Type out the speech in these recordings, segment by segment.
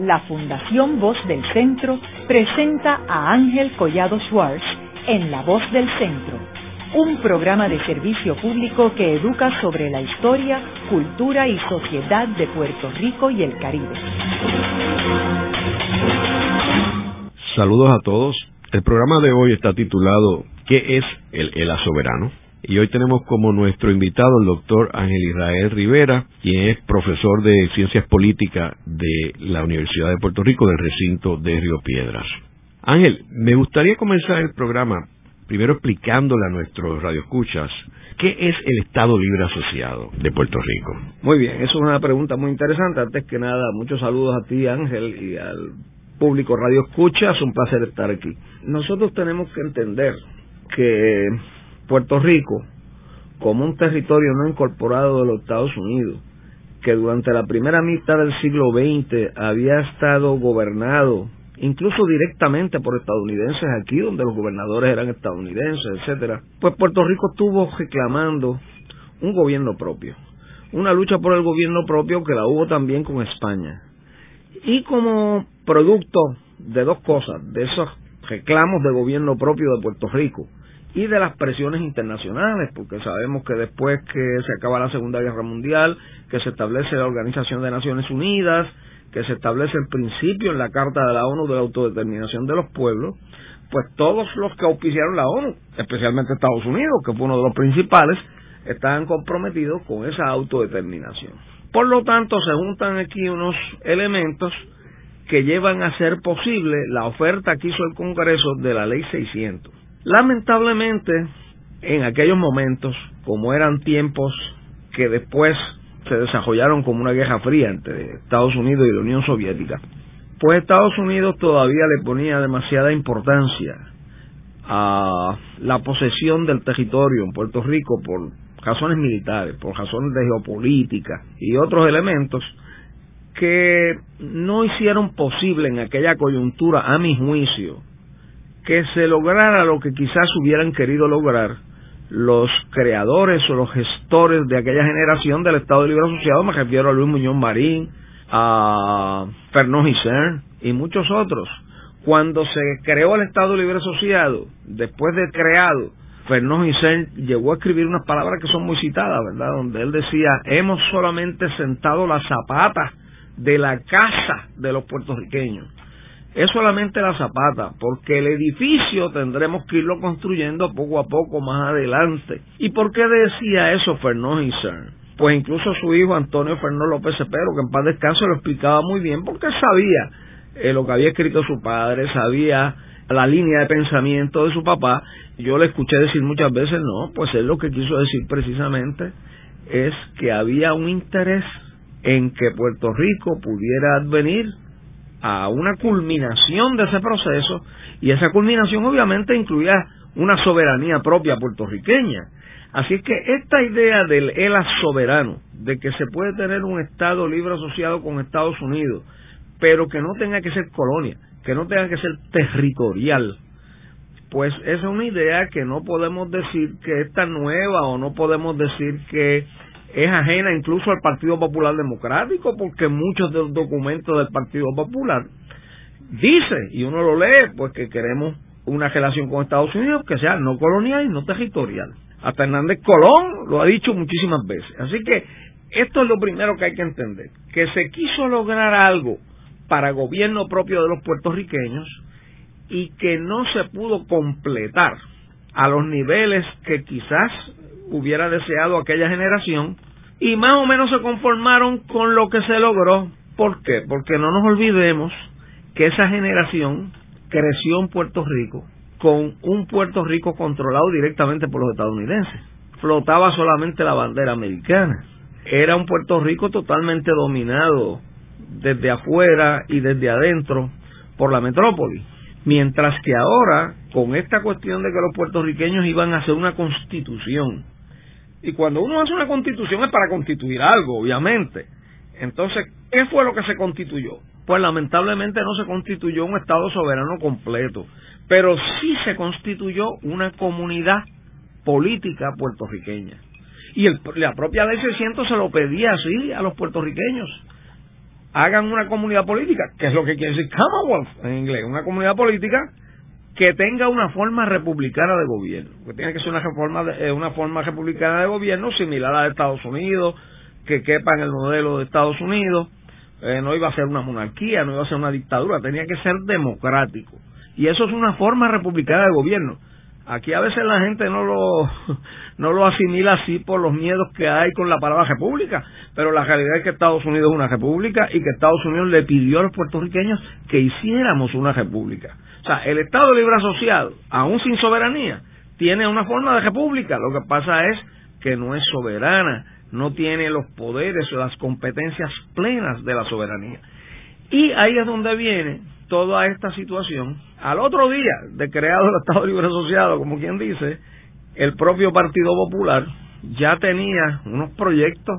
la Fundación Voz del Centro presenta a Ángel Collado Schwartz en La Voz del Centro, un programa de servicio público que educa sobre la historia, cultura y sociedad de Puerto Rico y el Caribe. Saludos a todos. El programa de hoy está titulado ¿Qué es el ELA soberano? Y hoy tenemos como nuestro invitado el doctor Ángel Israel Rivera, quien es profesor de Ciencias Políticas de la Universidad de Puerto Rico del recinto de Río Piedras. Ángel, me gustaría comenzar el programa primero explicándole a nuestros radioescuchas qué es el Estado Libre Asociado de Puerto Rico. Muy bien, eso es una pregunta muy interesante. Antes que nada, muchos saludos a ti, Ángel, y al público Radio Escucha. Es un placer estar aquí. Nosotros tenemos que entender que Puerto Rico, como un territorio no incorporado de los Estados Unidos, que durante la primera mitad del siglo XX había estado gobernado incluso directamente por estadounidenses aquí, donde los gobernadores eran estadounidenses, etcétera, pues Puerto Rico estuvo reclamando un gobierno propio, una lucha por el gobierno propio que la hubo también con España. Y como producto de dos cosas, de esos reclamos de gobierno propio de Puerto Rico, y de las presiones internacionales, porque sabemos que después que se acaba la Segunda Guerra Mundial, que se establece la Organización de Naciones Unidas, que se establece el principio en la Carta de la ONU de la autodeterminación de los pueblos, pues todos los que auspiciaron la ONU, especialmente Estados Unidos, que fue uno de los principales, estaban comprometidos con esa autodeterminación. Por lo tanto, se juntan aquí unos elementos que llevan a ser posible la oferta que hizo el Congreso de la Ley 600 Lamentablemente, en aquellos momentos, como eran tiempos que después se desarrollaron como una guerra fría entre Estados Unidos y la Unión Soviética, pues Estados Unidos todavía le ponía demasiada importancia a la posesión del territorio en Puerto Rico por razones militares, por razones de geopolítica y otros elementos que no hicieron posible en aquella coyuntura, a mi juicio, que se lograra lo que quizás hubieran querido lograr los creadores o los gestores de aquella generación del Estado Libre Asociado, me refiero a Luis Muñoz Marín, a Fernand Gisern y muchos otros. Cuando se creó el Estado Libre Asociado, después de creado, Fernand Gisern llegó a escribir unas palabras que son muy citadas, ¿verdad? Donde él decía, hemos solamente sentado las zapatas de la casa de los puertorriqueños es solamente la zapata, porque el edificio tendremos que irlo construyendo poco a poco más adelante. ¿Y por qué decía eso Fernando Isern? Pues incluso su hijo Antonio Fernando López Cepero, que en paz descanso lo explicaba muy bien, porque sabía eh, lo que había escrito su padre, sabía la línea de pensamiento de su papá. Yo le escuché decir muchas veces, no, pues él lo que quiso decir precisamente es que había un interés en que Puerto Rico pudiera advenir a una culminación de ese proceso y esa culminación obviamente incluía una soberanía propia puertorriqueña. Así es que esta idea del ELA soberano, de que se puede tener un Estado libre asociado con Estados Unidos, pero que no tenga que ser colonia, que no tenga que ser territorial, pues esa es una idea que no podemos decir que es tan nueva o no podemos decir que es ajena incluso al Partido Popular Democrático, porque muchos de los documentos del Partido Popular dice, y uno lo lee, pues que queremos una relación con Estados Unidos que sea no colonial y no territorial. Hasta Hernández Colón lo ha dicho muchísimas veces. Así que esto es lo primero que hay que entender, que se quiso lograr algo para gobierno propio de los puertorriqueños y que no se pudo completar a los niveles que quizás hubiera deseado aquella generación y más o menos se conformaron con lo que se logró. ¿Por qué? Porque no nos olvidemos que esa generación creció en Puerto Rico con un Puerto Rico controlado directamente por los estadounidenses. Flotaba solamente la bandera americana. Era un Puerto Rico totalmente dominado desde afuera y desde adentro por la metrópoli. Mientras que ahora, con esta cuestión de que los puertorriqueños iban a hacer una constitución y cuando uno hace una constitución es para constituir algo, obviamente. Entonces, ¿qué fue lo que se constituyó? Pues lamentablemente no se constituyó un Estado soberano completo, pero sí se constituyó una comunidad política puertorriqueña. Y el, la propia ley 600 se lo pedía así a los puertorriqueños. hagan una comunidad política, que es lo que quiere decir Commonwealth en inglés, una comunidad política que tenga una forma republicana de gobierno, que tiene que ser una forma, eh, una forma republicana de gobierno similar a la de Estados Unidos, que quepa en el modelo de Estados Unidos, eh, no iba a ser una monarquía, no iba a ser una dictadura, tenía que ser democrático. Y eso es una forma republicana de gobierno. Aquí a veces la gente no lo, no lo asimila así por los miedos que hay con la palabra república, pero la realidad es que Estados Unidos es una república y que Estados Unidos le pidió a los puertorriqueños que hiciéramos una república. O sea, el Estado Libre Asociado, aún sin soberanía, tiene una forma de república. Lo que pasa es que no es soberana, no tiene los poderes o las competencias plenas de la soberanía. Y ahí es donde viene toda esta situación. Al otro día de creado el Estado Libre Asociado, como quien dice, el propio Partido Popular ya tenía unos proyectos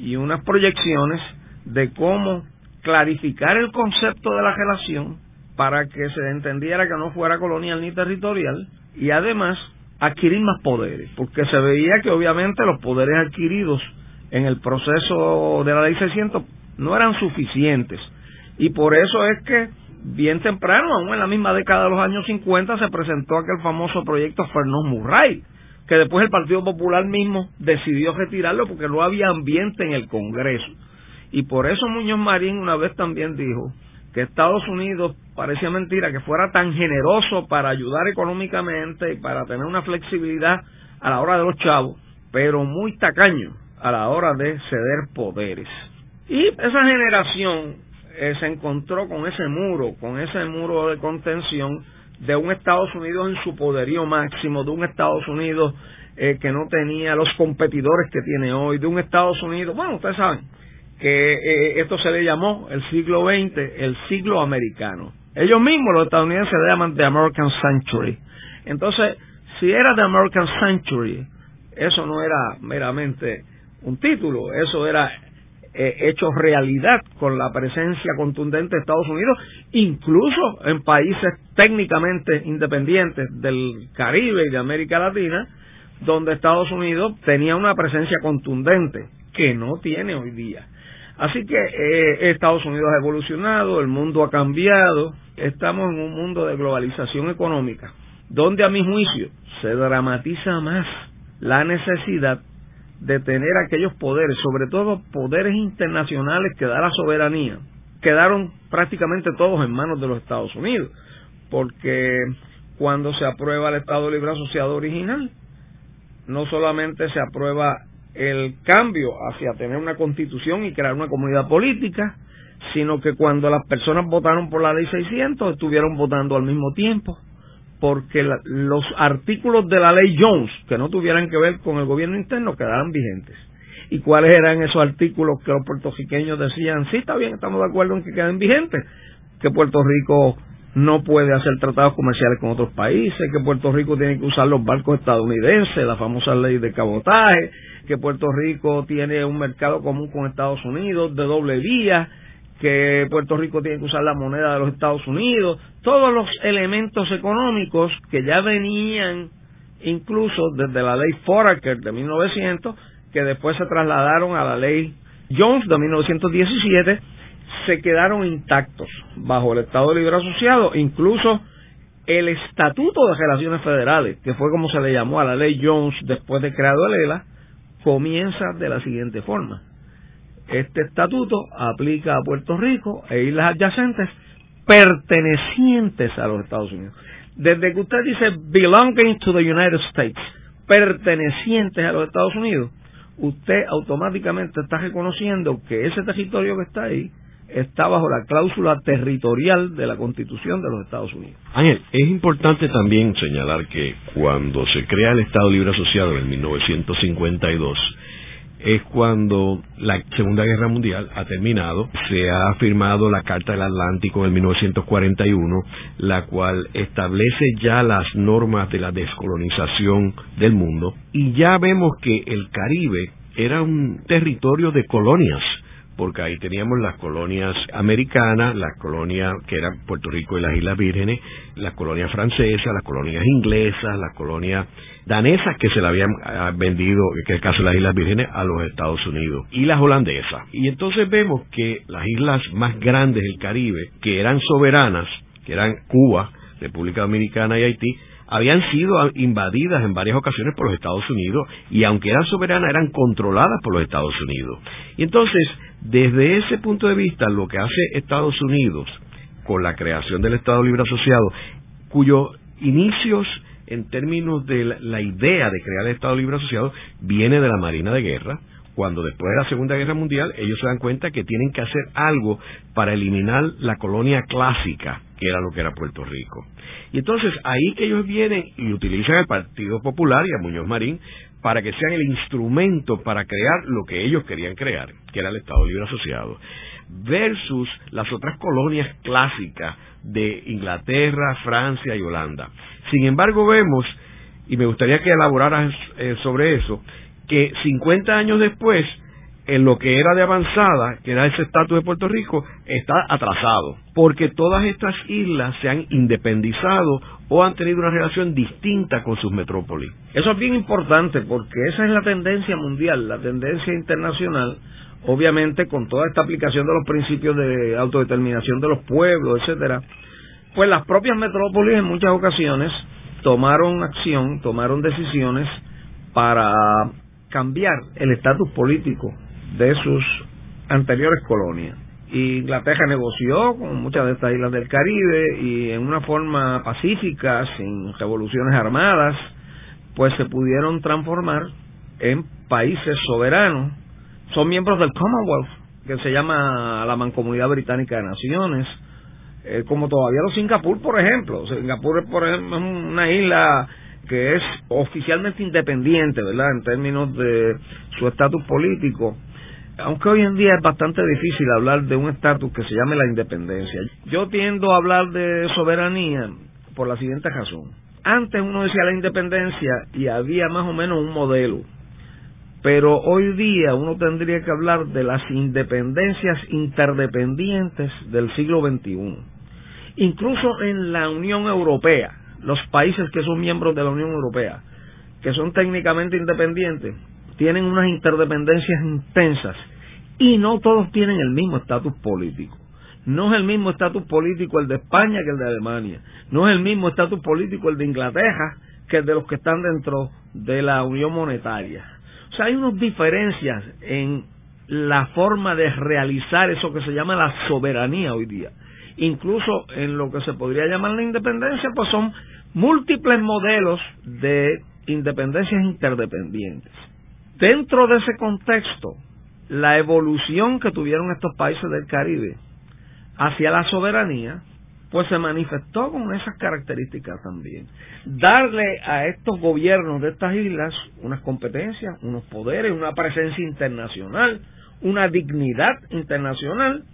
y unas proyecciones de cómo clarificar el concepto de la relación para que se entendiera que no fuera colonial ni territorial y además adquirir más poderes, porque se veía que obviamente los poderes adquiridos en el proceso de la ley 600 no eran suficientes y por eso es que bien temprano, aún en la misma década de los años 50, se presentó aquel famoso proyecto Fernón Murray, que después el Partido Popular mismo decidió retirarlo porque no había ambiente en el Congreso. Y por eso Muñoz Marín una vez también dijo que Estados Unidos parecía mentira que fuera tan generoso para ayudar económicamente y para tener una flexibilidad a la hora de los chavos, pero muy tacaño a la hora de ceder poderes. Y esa generación eh, se encontró con ese muro, con ese muro de contención de un Estados Unidos en su poderío máximo, de un Estados Unidos eh, que no tenía los competidores que tiene hoy, de un Estados Unidos, bueno, ustedes saben que eh, esto se le llamó el siglo XX, el siglo americano. Ellos mismos, los estadounidenses, le llaman The American Century. Entonces, si era The American Century, eso no era meramente un título, eso era eh, realidad con la presencia contundente de Estados Unidos, incluso en países técnicamente independientes del Caribe y de América Latina, donde Estados Unidos tenía una presencia contundente que no tiene hoy día. Así que eh, Estados Unidos ha evolucionado, el mundo ha cambiado, estamos en un mundo de globalización económica, donde a mi juicio se dramatiza más la necesidad de tener aquellos poderes, sobre todo poderes internacionales que da la soberanía, quedaron prácticamente todos en manos de los Estados Unidos, porque cuando se aprueba el Estado Libre Asociado original, no solamente se aprueba el cambio hacia tener una constitución y crear una comunidad política, sino que cuando las personas votaron por la ley 600 estuvieron votando al mismo tiempo porque los artículos de la ley Jones que no tuvieran que ver con el gobierno interno quedaran vigentes. ¿Y cuáles eran esos artículos que los puertorriqueños decían, sí, está bien, estamos de acuerdo en que queden vigentes? Que Puerto Rico no puede hacer tratados comerciales con otros países, que Puerto Rico tiene que usar los barcos estadounidenses, la famosa ley de cabotaje, que Puerto Rico tiene un mercado común con Estados Unidos de doble vía, que Puerto Rico tiene que usar la moneda de los Estados Unidos, todos los elementos económicos que ya venían incluso desde la ley Foraker de 1900, que después se trasladaron a la ley Jones de 1917, se quedaron intactos bajo el Estado Libre Asociado, incluso el Estatuto de Relaciones Federales, que fue como se le llamó a la ley Jones después de creado el ELA, comienza de la siguiente forma este estatuto aplica a Puerto Rico e islas adyacentes pertenecientes a los Estados Unidos. Desde que usted dice belonging to the United States, pertenecientes a los Estados Unidos, usted automáticamente está reconociendo que ese territorio que está ahí está bajo la cláusula territorial de la Constitución de los Estados Unidos. Ángel, es importante también señalar que cuando se crea el Estado Libre Asociado en 1952, es cuando la Segunda Guerra Mundial ha terminado, se ha firmado la Carta del Atlántico en 1941, la cual establece ya las normas de la descolonización del mundo, y ya vemos que el Caribe era un territorio de colonias porque ahí teníamos las colonias americanas, las colonias que eran Puerto Rico y las Islas Vírgenes, las colonias francesas, las colonias inglesas, las colonias danesas que se le habían ah, vendido, que es el caso de las Islas Vírgenes, a los Estados Unidos, y las holandesas. Y entonces vemos que las islas más grandes del Caribe, que eran soberanas, que eran Cuba, República Dominicana y Haití, habían sido invadidas en varias ocasiones por los Estados Unidos y aunque eran soberanas eran controladas por los Estados Unidos. Y entonces, desde ese punto de vista, lo que hace Estados Unidos con la creación del Estado Libre Asociado, cuyos inicios en términos de la, idea de crear el Estado Libre Asociado viene de la Marina de Guerra, cuando después de la Segunda Guerra Mundial ellos se dan cuenta que tienen que hacer algo para eliminar la colonia clásica, que era lo que era Puerto Rico. Y entonces ahí que ellos vienen y utilizan al Partido Popular y a Muñoz Marín para que sean el instrumento para crear lo que ellos querían crear, que era el Estado Libre Asociado, versus las otras colonias clásicas de Inglaterra, Francia y Holanda. Sin embargo, vemos, y me gustaría que elaboraras eh, sobre eso, que 50 años después en lo que era de avanzada, que era ese estatus de Puerto Rico, está atrasado, porque todas estas islas se han independizado o han tenido una relación distinta con sus metrópolis. Eso es bien importante porque esa es la tendencia mundial, la tendencia internacional, obviamente con toda esta aplicación de los principios de autodeterminación de los pueblos, etcétera. Pues las propias metrópolis en muchas ocasiones tomaron acción, tomaron decisiones para cambiar el estatus político de sus anteriores colonias. Inglaterra negoció con muchas de estas islas del Caribe y en una forma pacífica, sin revoluciones armadas, pues se pudieron transformar en países soberanos. Son miembros del Commonwealth, que se llama la Mancomunidad Británica de Naciones, eh, como todavía los Singapur, por ejemplo. Singapur, por ejemplo, es una isla que es oficialmente independiente, ¿verdad?, en términos de su estatus político aunque hoy en día es bastante difícil hablar de un estatus que se llame la independencia. Yo tiendo a hablar de soberanía por la siguiente razón. Antes uno decía la independencia y había más o menos un modelo, pero hoy día uno tendría que hablar de las independencias interdependientes del siglo XXI. Incluso en la Unión Europea, los países que son miembros de la Unión Europea, que son técnicamente independientes, tienen unas interdependencias intensas y no todos tienen el mismo estatus político. No es el mismo estatus político el de España que el de Alemania. No es el mismo estatus político el de Inglaterra que el de los que están dentro de la Unión Monetaria. O sea, hay unas diferencias en la forma de realizar eso que se llama la soberanía hoy día. Incluso en lo que se podría llamar la independencia, pues son múltiples modelos de independencias interdependientes. Dentro de ese contexto, la evolución que tuvieron estos países del Caribe hacia la soberanía, pues se manifestó con esas características también. Darle a estos gobiernos de estas islas unas competencias, unos poderes, una presencia internacional, una dignidad internacional,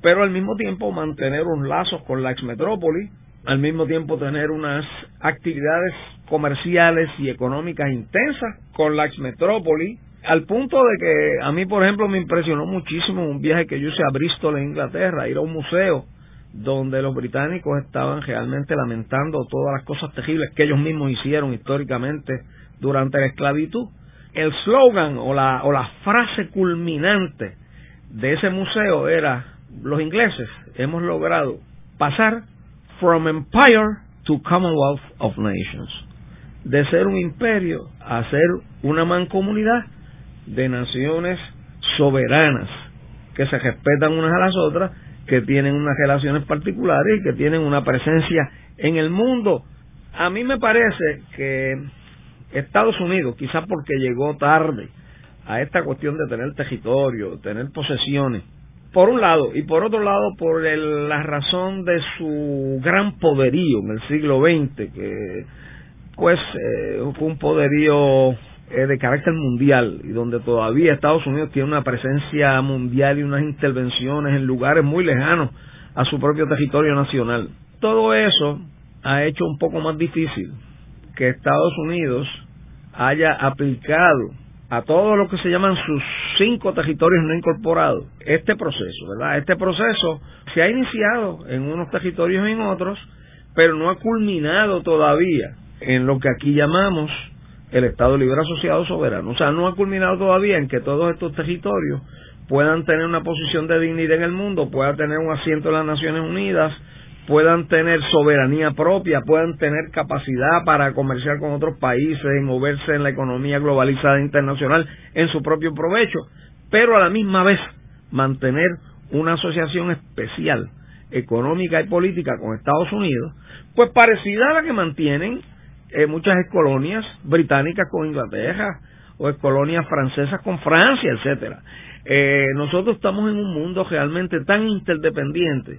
pero al mismo tiempo mantener unos lazos con la exmetrópoli, al mismo tiempo tener unas actividades comerciales y económicas intensas con la exmetrópoli, al punto de que a mí, por ejemplo, me impresionó muchísimo un viaje que yo hice a Bristol, en Inglaterra, ir a un museo donde los británicos estaban realmente lamentando todas las cosas terribles que ellos mismos hicieron históricamente durante la esclavitud. El slogan o la, o la frase culminante de ese museo era, los ingleses hemos logrado pasar from empire to Commonwealth of Nations. De ser un imperio a ser una mancomunidad de naciones soberanas que se respetan unas a las otras, que tienen unas relaciones particulares y que tienen una presencia en el mundo. A mí me parece que Estados Unidos, quizás porque llegó tarde a esta cuestión de tener territorio, tener posesiones, por un lado, y por otro lado por la razón de su gran poderío en el siglo XX, que pues eh, fue un poderío eh, de carácter mundial y donde todavía Estados Unidos tiene una presencia mundial y unas intervenciones en lugares muy lejanos a su propio territorio nacional. Todo eso ha hecho un poco más difícil que Estados Unidos haya aplicado a todos los que se llaman sus cinco territorios no incorporados este proceso, ¿verdad? Este proceso se ha iniciado en unos territorios y en otros, pero no ha culminado todavía en lo que aquí llamamos el Estado Libre Asociado Soberano. O sea, no ha culminado todavía en que todos estos territorios puedan tener una posición de dignidad en el mundo, puedan tener un asiento en las Naciones Unidas, puedan tener soberanía propia, puedan tener capacidad para comerciar con otros países moverse en la economía globalizada internacional en su propio provecho, pero a la misma vez mantener una asociación especial económica y política con Estados Unidos, pues parecida a la que mantienen eh, muchas colonias británicas con Inglaterra o colonias francesas con Francia, etcétera. Eh, nosotros estamos en un mundo realmente tan interdependiente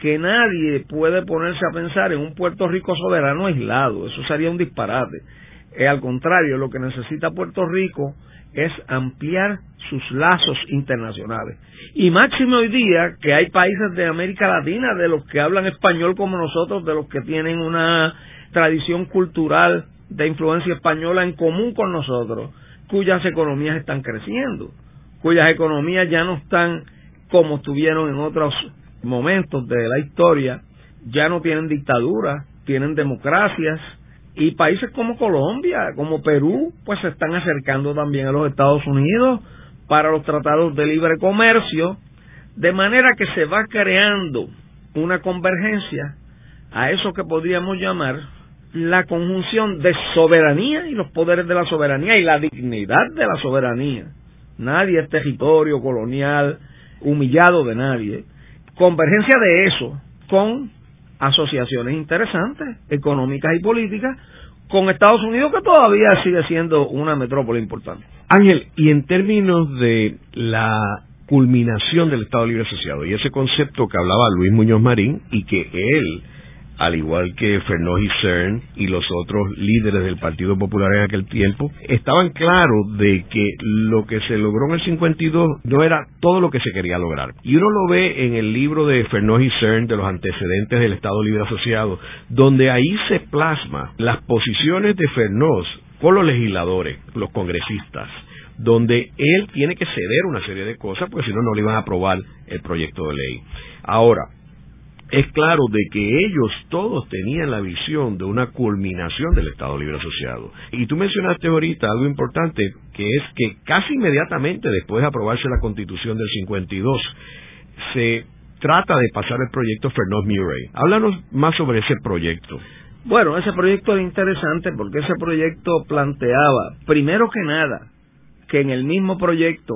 que nadie puede ponerse a pensar en un Puerto Rico soberano aislado. Eso sería un disparate. Eh, al contrario, lo que necesita Puerto Rico es ampliar sus lazos internacionales. Y máximo hoy día que hay países de América Latina, de los que hablan español como nosotros, de los que tienen una tradición cultural de influencia española en común con nosotros, cuyas economías están creciendo, cuyas economías ya no están como estuvieron en otros momentos de la historia, ya no tienen dictadura, tienen democracias, y países como Colombia, como Perú, pues se están acercando también a los Estados Unidos para los tratados de libre comercio, de manera que se va creando una convergencia a eso que podríamos llamar la conjunción de soberanía y los poderes de la soberanía y la dignidad de la soberanía. Nadie es territorio colonial humillado de nadie. Convergencia de eso con asociaciones interesantes, económicas y políticas, con Estados Unidos que todavía sigue siendo una metrópoli importante. Ángel, y en términos de la culminación del Estado Libre Asociado y ese concepto que hablaba Luis Muñoz Marín y que él al igual que Fernó Cern y los otros líderes del Partido Popular en aquel tiempo, estaban claros de que lo que se logró en el 52 no era todo lo que se quería lograr. Y uno lo ve en el libro de Fernó Cern de los antecedentes del Estado Libre Asociado, donde ahí se plasma las posiciones de Fernós con los legisladores, los congresistas, donde él tiene que ceder una serie de cosas, porque si no, no le iban a aprobar el proyecto de ley. Ahora, es claro de que ellos todos tenían la visión de una culminación del Estado Libre Asociado. Y tú mencionaste ahorita algo importante, que es que casi inmediatamente después de aprobarse la Constitución del 52, se trata de pasar el proyecto Fernand Murray. Háblanos más sobre ese proyecto. Bueno, ese proyecto es interesante porque ese proyecto planteaba, primero que nada, que en el mismo proyecto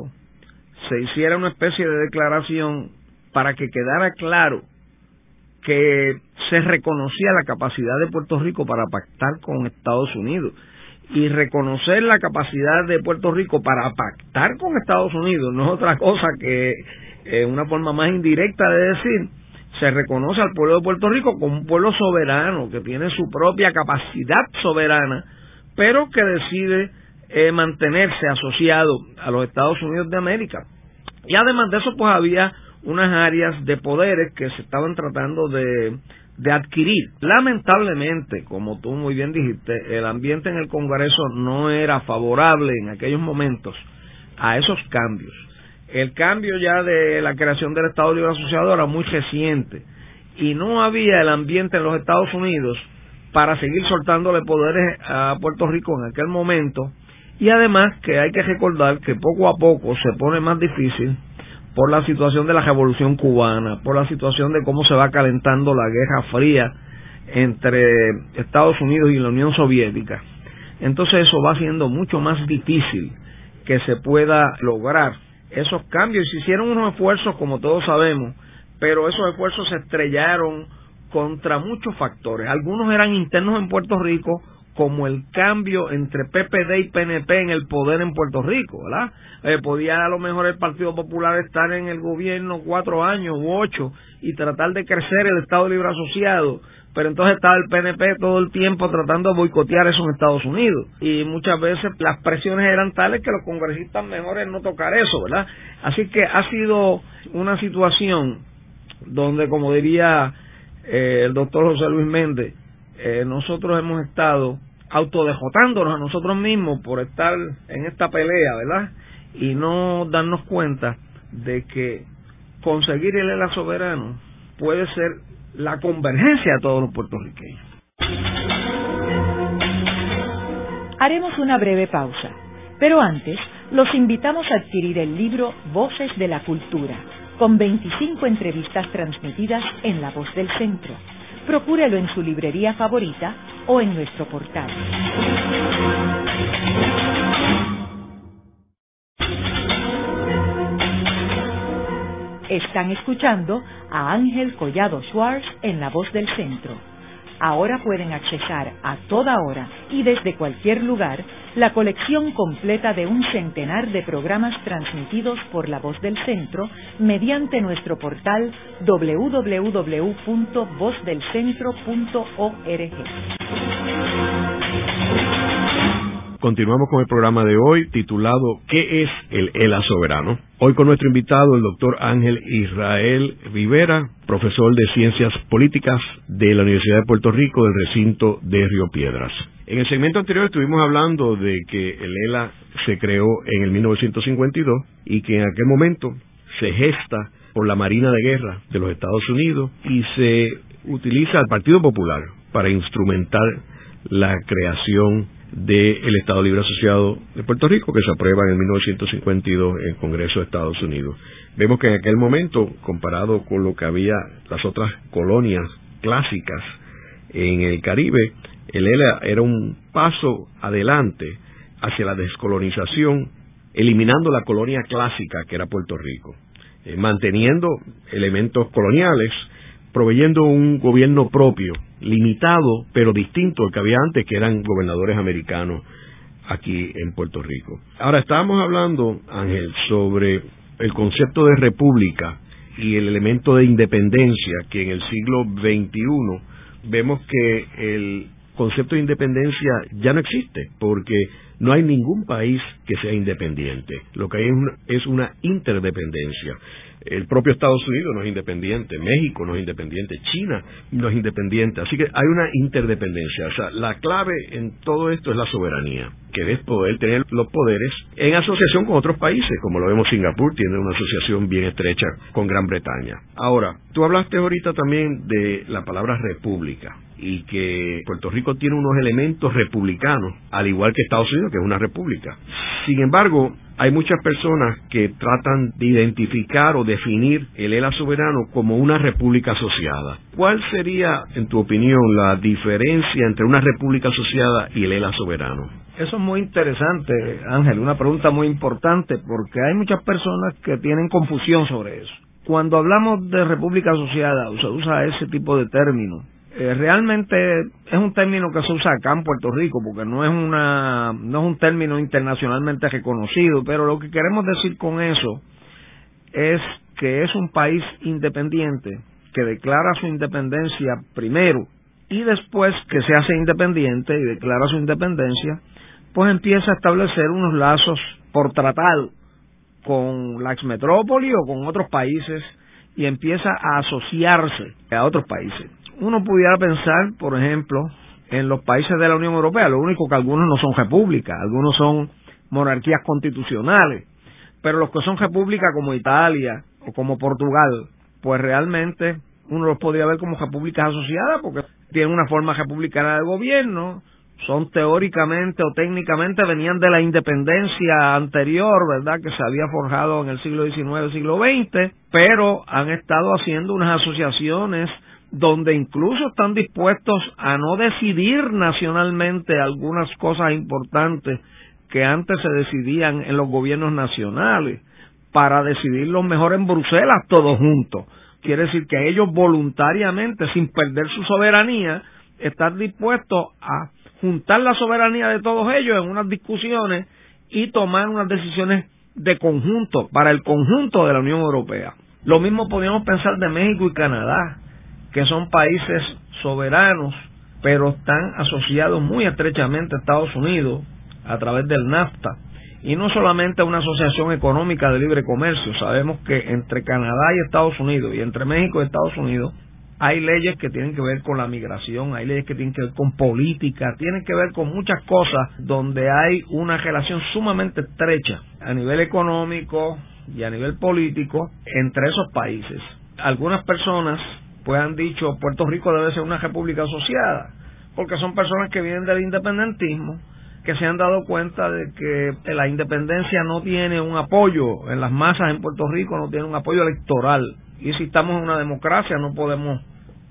se hiciera una especie de declaración para que quedara claro que se reconocía la capacidad de Puerto Rico para pactar con Estados Unidos y reconocer la capacidad de Puerto Rico para pactar con Estados Unidos no es otra cosa que eh, una forma más indirecta de decir se reconoce al pueblo de Puerto Rico como un pueblo soberano que tiene su propia capacidad soberana pero que decide eh, mantenerse asociado a los Estados Unidos de América. Y además de eso pues había unas áreas de poderes que se estaban tratando de, adquirir. Lamentablemente, como tú muy bien dijiste, el ambiente en el Congreso no era favorable en aquellos momentos a esos cambios. El cambio ya de la creación del Estado Libre Asociado era muy reciente y no había el ambiente en los Estados Unidos para seguir soltándole poderes a Puerto Rico en aquel momento y además que hay que recordar que poco a poco se pone más difícil por la situación de la revolución cubana, por la situación de cómo se va calentando la guerra fría entre Estados Unidos y la Unión Soviética. Entonces eso va haciendo mucho más difícil que se pueda lograr esos cambios. Se hicieron unos esfuerzos, como todos sabemos, pero esos esfuerzos se estrellaron contra muchos factores. Algunos eran internos en Puerto Rico, como el cambio entre PPD y PNP en el poder en Puerto Rico, ¿verdad? Eh, podía a lo mejor el Partido Popular estar en el gobierno cuatro años u ocho y tratar de crecer el Estado Libre Asociado, pero entonces estaba el PNP todo el tiempo tratando de boicotear eso en Estados Unidos y muchas veces las presiones eran tales que los congresistas mejores no tocar eso, ¿verdad? Así que ha sido una situación donde, como diría eh, el doctor José Luis Méndez, eh, nosotros hemos estado autodejotándonos a nosotros mismos por estar en esta pelea, ¿verdad? Y no darnos cuenta de que conseguir el ELA soberano puede ser la convergencia de todos los puertorriqueños. Haremos una breve pausa, pero antes los invitamos a adquirir el libro Voces de la Cultura, con 25 entrevistas transmitidas en La Voz del Centro. Procúrelo en su librería favorita o en nuestro portal. Están escuchando a Ángel Collado Schwartz en La Voz del Centro. Ahora pueden accesar a toda hora y desde cualquier lugar la colección completa de un centenar de programas transmitidos por La Voz del Centro mediante nuestro portal www.vozdelcentro.org. Continuamos con el programa de hoy titulado ¿Qué es el ELA soberano? Hoy con nuestro invitado, el doctor Ángel Israel Rivera, profesor de Ciencias Políticas de la Universidad de Puerto Rico del recinto de Río Piedras. En el segmento anterior estuvimos hablando de que el ELA se creó en el 1952 y que en aquel momento se gesta por la Marina de Guerra de los Estados Unidos y se utiliza al Partido Popular para instrumentar la creación del Estado Libre Asociado de Puerto Rico, que se aprueba en el 1952 en el Congreso de Estados Unidos. Vemos que en aquel momento, comparado con lo que había las otras colonias clásicas en el Caribe, el ELA era un paso adelante hacia la descolonización, eliminando la colonia clásica que era Puerto Rico, eh, manteniendo elementos coloniales, proveyendo un gobierno propio, limitado, pero distinto al que había antes, que eran gobernadores americanos aquí en Puerto Rico. Ahora, estábamos hablando, Ángel, sobre el concepto de república y el elemento de independencia, que en el siglo XXI vemos que el concepto de independencia ya no existe, porque no hay ningún país que sea independiente. Lo que hay es una interdependencia. El propio Estados Unidos no es independiente, México no es independiente, China no es independiente. Así que hay una interdependencia. O sea, la clave en todo esto es la soberanía, que es poder tener los poderes en asociación con otros países, como lo vemos Singapur, tiene una asociación bien estrecha con Gran Bretaña. Ahora, tú hablaste ahorita también de la palabra república y que Puerto Rico tiene unos elementos republicanos, al igual que Estados Unidos, que es una república. Sin embargo, hay muchas personas que tratan de identificar o definir el ELA soberano como una república asociada. ¿Cuál sería, en tu opinión, la diferencia entre una república asociada y el ELA soberano? Eso es muy interesante, Ángel, una pregunta muy importante porque hay muchas personas que tienen confusión sobre eso. Cuando hablamos de república asociada, se usa ese tipo de término eh, realmente es un término que se usa acá en Puerto Rico porque no es una no es un término internacionalmente reconocido pero lo que queremos decir con eso es que es un país independiente que declara su independencia primero y después que se hace independiente y declara su independencia pues empieza a establecer unos lazos por tratado con la exmetrópoli o con otros países y empieza a asociarse a otros países uno pudiera pensar, por ejemplo, en los países de la Unión Europea, lo único que algunos no son repúblicas, algunos son monarquías constitucionales, pero los que son repúblicas como Italia o como Portugal, pues realmente uno los podría ver como repúblicas asociadas porque tienen una forma republicana de gobierno, son teóricamente o técnicamente venían de la independencia anterior, ¿verdad? Que se había forjado en el siglo XIX, siglo XX, pero han estado haciendo unas asociaciones donde incluso están dispuestos a no decidir nacionalmente algunas cosas importantes que antes se decidían en los gobiernos nacionales, para decidirlo mejor en Bruselas todos juntos. Quiere decir que ellos voluntariamente, sin perder su soberanía, están dispuestos a juntar la soberanía de todos ellos en unas discusiones y tomar unas decisiones de conjunto, para el conjunto de la Unión Europea. Lo mismo podríamos pensar de México y Canadá que son países soberanos, pero están asociados muy estrechamente a Estados Unidos a través del NAFTA. Y no solamente una asociación económica de libre comercio, sabemos que entre Canadá y Estados Unidos y entre México y Estados Unidos hay leyes que tienen que ver con la migración, hay leyes que tienen que ver con política, tienen que ver con muchas cosas donde hay una relación sumamente estrecha a nivel económico y a nivel político entre esos países. Algunas personas pues han dicho Puerto Rico debe ser una república asociada, porque son personas que vienen del independentismo, que se han dado cuenta de que la independencia no tiene un apoyo en las masas en Puerto Rico, no tiene un apoyo electoral. Y si estamos en una democracia no podemos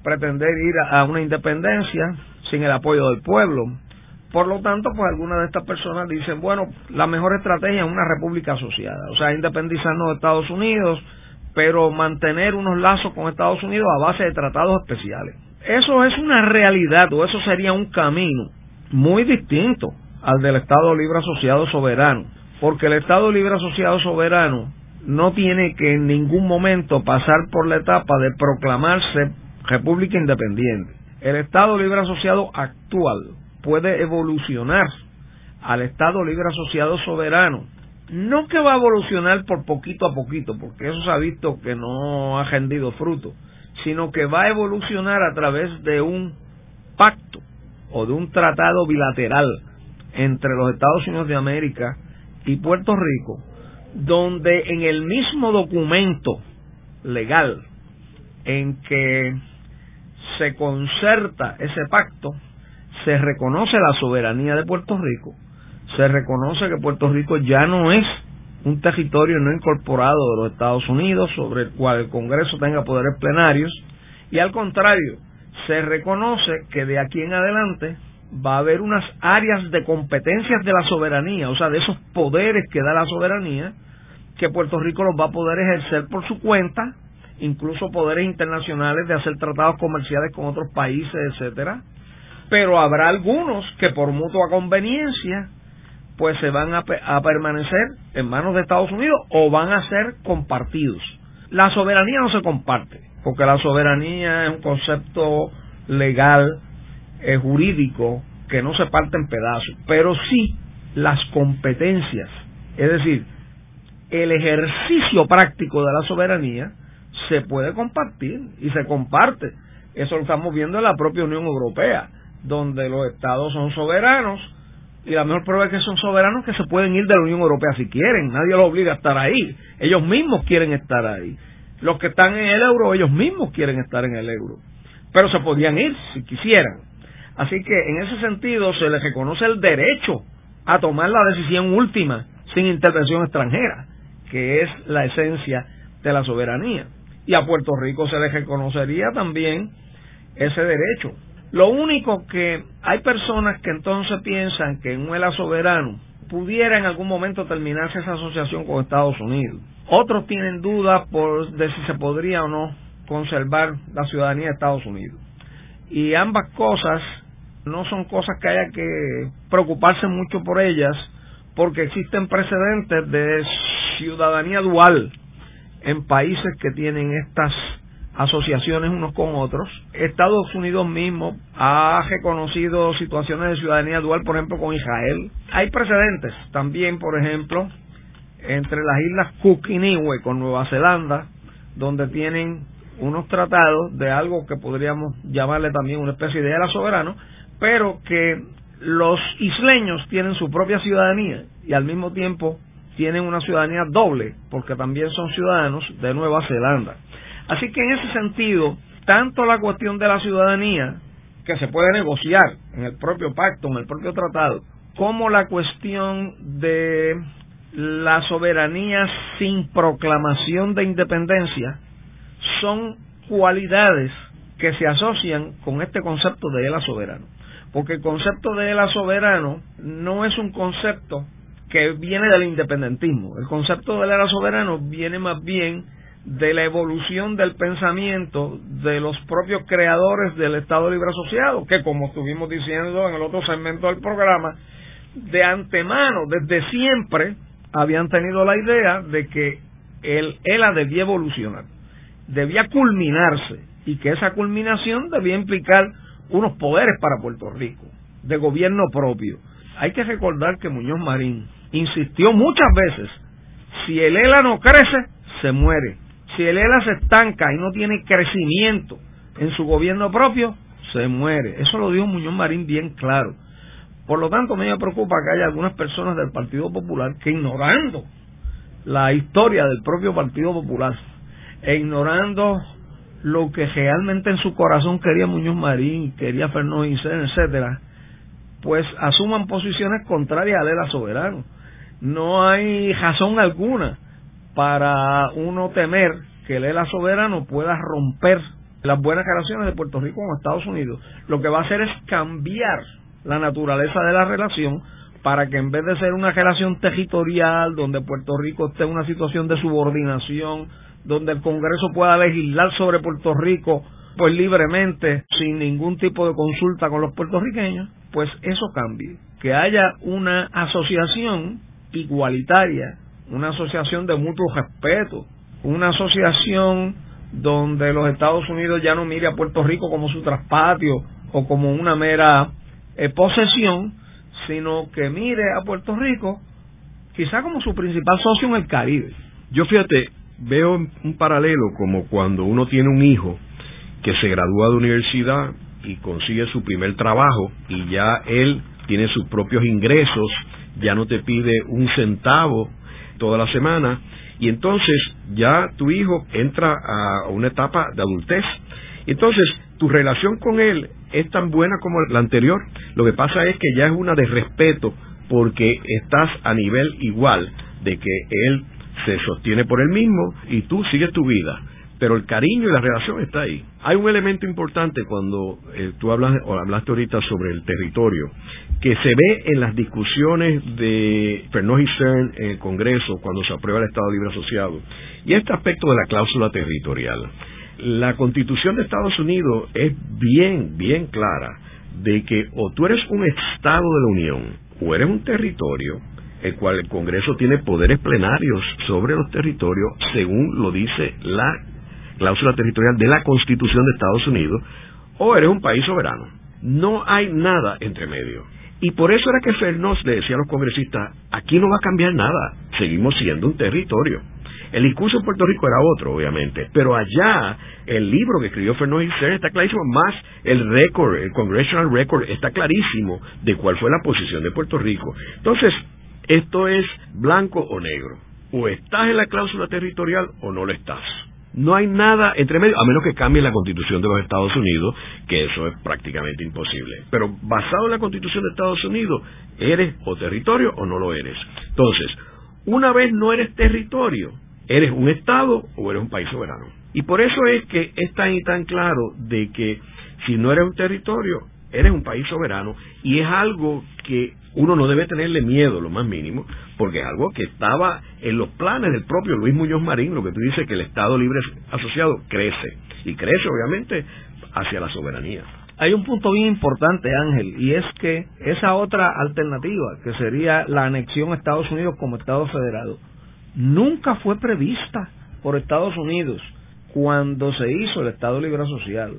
pretender ir a una independencia sin el apoyo del pueblo. Por lo tanto, pues algunas de estas personas dicen, bueno, la mejor estrategia es una república asociada, o sea, independizarnos de Estados Unidos, pero mantener unos lazos con Estados Unidos a base de tratados especiales. Eso es una realidad o eso sería un camino muy distinto al del Estado Libre Asociado Soberano, porque el Estado Libre Asociado Soberano no tiene que en ningún momento pasar por la etapa de proclamarse república independiente. El Estado Libre Asociado actual puede evolucionar al Estado Libre Asociado Soberano. No que va a evolucionar por poquito a poquito, porque eso se ha visto que no ha rendido fruto, sino que va a evolucionar a través de un pacto o de un tratado bilateral entre los Estados Unidos de América y Puerto Rico, donde en el mismo documento legal en que se concerta ese pacto, se reconoce la soberanía de Puerto Rico, se reconoce que Puerto Rico ya no es un territorio no incorporado de los Estados Unidos sobre el cual el Congreso tenga poderes plenarios y al contrario, se reconoce que de aquí en adelante va a haber unas áreas de competencias de la soberanía, o sea, de esos poderes que da la soberanía, que Puerto Rico los va a poder ejercer por su cuenta, incluso poderes internacionales de hacer tratados comerciales con otros países, etcétera. Pero habrá algunos que por mutua conveniencia pues se van a, permanecer en manos de Estados Unidos o van a ser compartidos. La soberanía no se comparte, porque la soberanía es un concepto legal eh, jurídico que no se parte en pedazos, pero sí las competencias, es decir, el ejercicio práctico de la soberanía se puede compartir y se comparte. Eso lo estamos viendo en la propia Unión Europea, donde los estados son soberanos y la mejor prueba es que son soberanos que se pueden ir de la Unión Europea si quieren, nadie los obliga a estar ahí, ellos mismos quieren estar ahí. Los que están en el euro, ellos mismos quieren estar en el euro, pero se podían ir si quisieran. Así que en ese sentido se les reconoce el derecho a tomar la decisión última sin intervención extranjera, que es la esencia de la soberanía. Y a Puerto Rico se les reconocería también ese derecho. Lo único que hay personas que entonces piensan que en un ELA soberano pudiera en algún momento terminarse esa asociación con Estados Unidos. Otros tienen dudas por de si se podría o no conservar la ciudadanía de Estados Unidos. Y ambas cosas no son cosas que haya que preocuparse mucho por ellas, porque existen precedentes de ciudadanía dual en países que tienen estas asociaciones unos con otros. Estados Unidos mismo ha reconocido situaciones de ciudadanía dual, por ejemplo, con Israel. Hay precedentes también, por ejemplo, entre las islas Cook y Niue con Nueva Zelanda, donde tienen unos tratados de algo que podríamos llamarle también una especie de era soberano, pero que los isleños tienen su propia ciudadanía y al mismo tiempo tienen una ciudadanía doble, porque también son ciudadanos de Nueva Zelanda. Así que en ese sentido, tanto la cuestión de la ciudadanía, que se puede negociar en el propio pacto, en el propio tratado, como la cuestión de la soberanía sin proclamación de independencia, son cualidades que se asocian con este concepto de la soberano porque el concepto de ELA soberano no es un concepto que viene del independentismo. El concepto de ELA soberano viene más bien de la evolución del pensamiento de los propios creadores del Estado Libre Asociado, que como estuvimos diciendo en el otro segmento del programa, de antemano, desde siempre, habían tenido la idea de que el ELA debía evolucionar, debía culminarse, y que esa culminación debía implicar unos poderes para Puerto Rico, de gobierno propio. Hay que recordar que Muñoz Marín insistió muchas veces, si el ELA no crece, se muere. Si el ELA se estanca y no tiene crecimiento en su gobierno propio, se muere. Eso lo dijo Muñoz Marín bien claro. Por lo tanto, me preocupa que haya algunas personas del Partido Popular que ignorando la historia del propio Partido Popular e ignorando lo que realmente en su corazón quería Muñoz Marín, quería Fernando Isén, etcétera, pues asuman posiciones contrarias a Lela Soberano. No hay razón alguna para uno temer que Lela Soberano pueda romper las buenas relaciones de Puerto Rico con Estados Unidos. Lo que va a hacer es cambiar la naturaleza de la relación para que en vez de ser una relación territorial donde Puerto Rico esté en una situación de subordinación, donde el Congreso pueda legislar sobre Puerto Rico pues libremente, sin ningún tipo de consulta con los puertorriqueños, pues eso cambie. Que haya una asociación igualitaria, una asociación de mutuo respeto, una asociación donde los Estados Unidos ya no mire a Puerto Rico como su traspatio o como una mera eh, posesión, sino que mire a Puerto Rico quizá como su principal socio en el Caribe. Yo fíjate, veo un paralelo como cuando uno tiene un hijo que se gradúa de universidad y consigue su primer trabajo y ya él tiene sus propios ingresos, ya no te pide un centavo toda la semana y entonces ya tu hijo entra a una etapa de adultez. Entonces, tu relación con él es tan buena como la anterior. Lo que pasa es que ya es una de respeto porque estás a nivel igual de que él se sostiene por él mismo y tú sigues tu vida. Pero el cariño y la relación está ahí. Hay un elemento importante cuando eh, tú hablas o hablaste ahorita sobre el territorio, que se ve en las discusiones de Fernó y Cern en el Congreso cuando se aprueba el Estado Libre Asociado, y este aspecto de la cláusula territorial. La Constitución de Estados Unidos es bien, bien clara de que o tú eres un Estado de la Unión o eres un territorio el cual el Congreso tiene poderes plenarios sobre los territorios, según lo dice la cláusula territorial de la Constitución de Estados Unidos, o eres un país soberano. No hay nada entre medio. Y por eso era que Fernos le decía a los congresistas, aquí no va a cambiar nada, seguimos siendo un territorio. El discurso en Puerto Rico era otro, obviamente, pero allá el libro que escribió Fernández está clarísimo, más el récord, el Congressional Record está clarísimo de cuál fue la posición de Puerto Rico. Entonces, esto es blanco o negro. O estás en la cláusula territorial o no lo estás. No hay nada entre medio, a menos que cambie la constitución de los Estados Unidos, que eso es prácticamente imposible. Pero basado en la constitución de Estados Unidos, eres o territorio o no lo eres. Entonces, una vez no eres territorio, eres un Estado o eres un país soberano. Y por eso es que es tan y tan claro de que si no eres un territorio, eres un país soberano y es algo que uno no debe tenerle miedo, lo más mínimo, porque es algo que estaba en los planes del propio Luis Muñoz Marín, lo que tú dices que el Estado Libre Asociado crece, y crece obviamente hacia la soberanía. Hay un punto bien importante, Ángel, y es que esa otra alternativa, que sería la anexión a Estados Unidos como Estado federado, nunca fue prevista por Estados Unidos cuando se hizo el Estado Libre Asociado.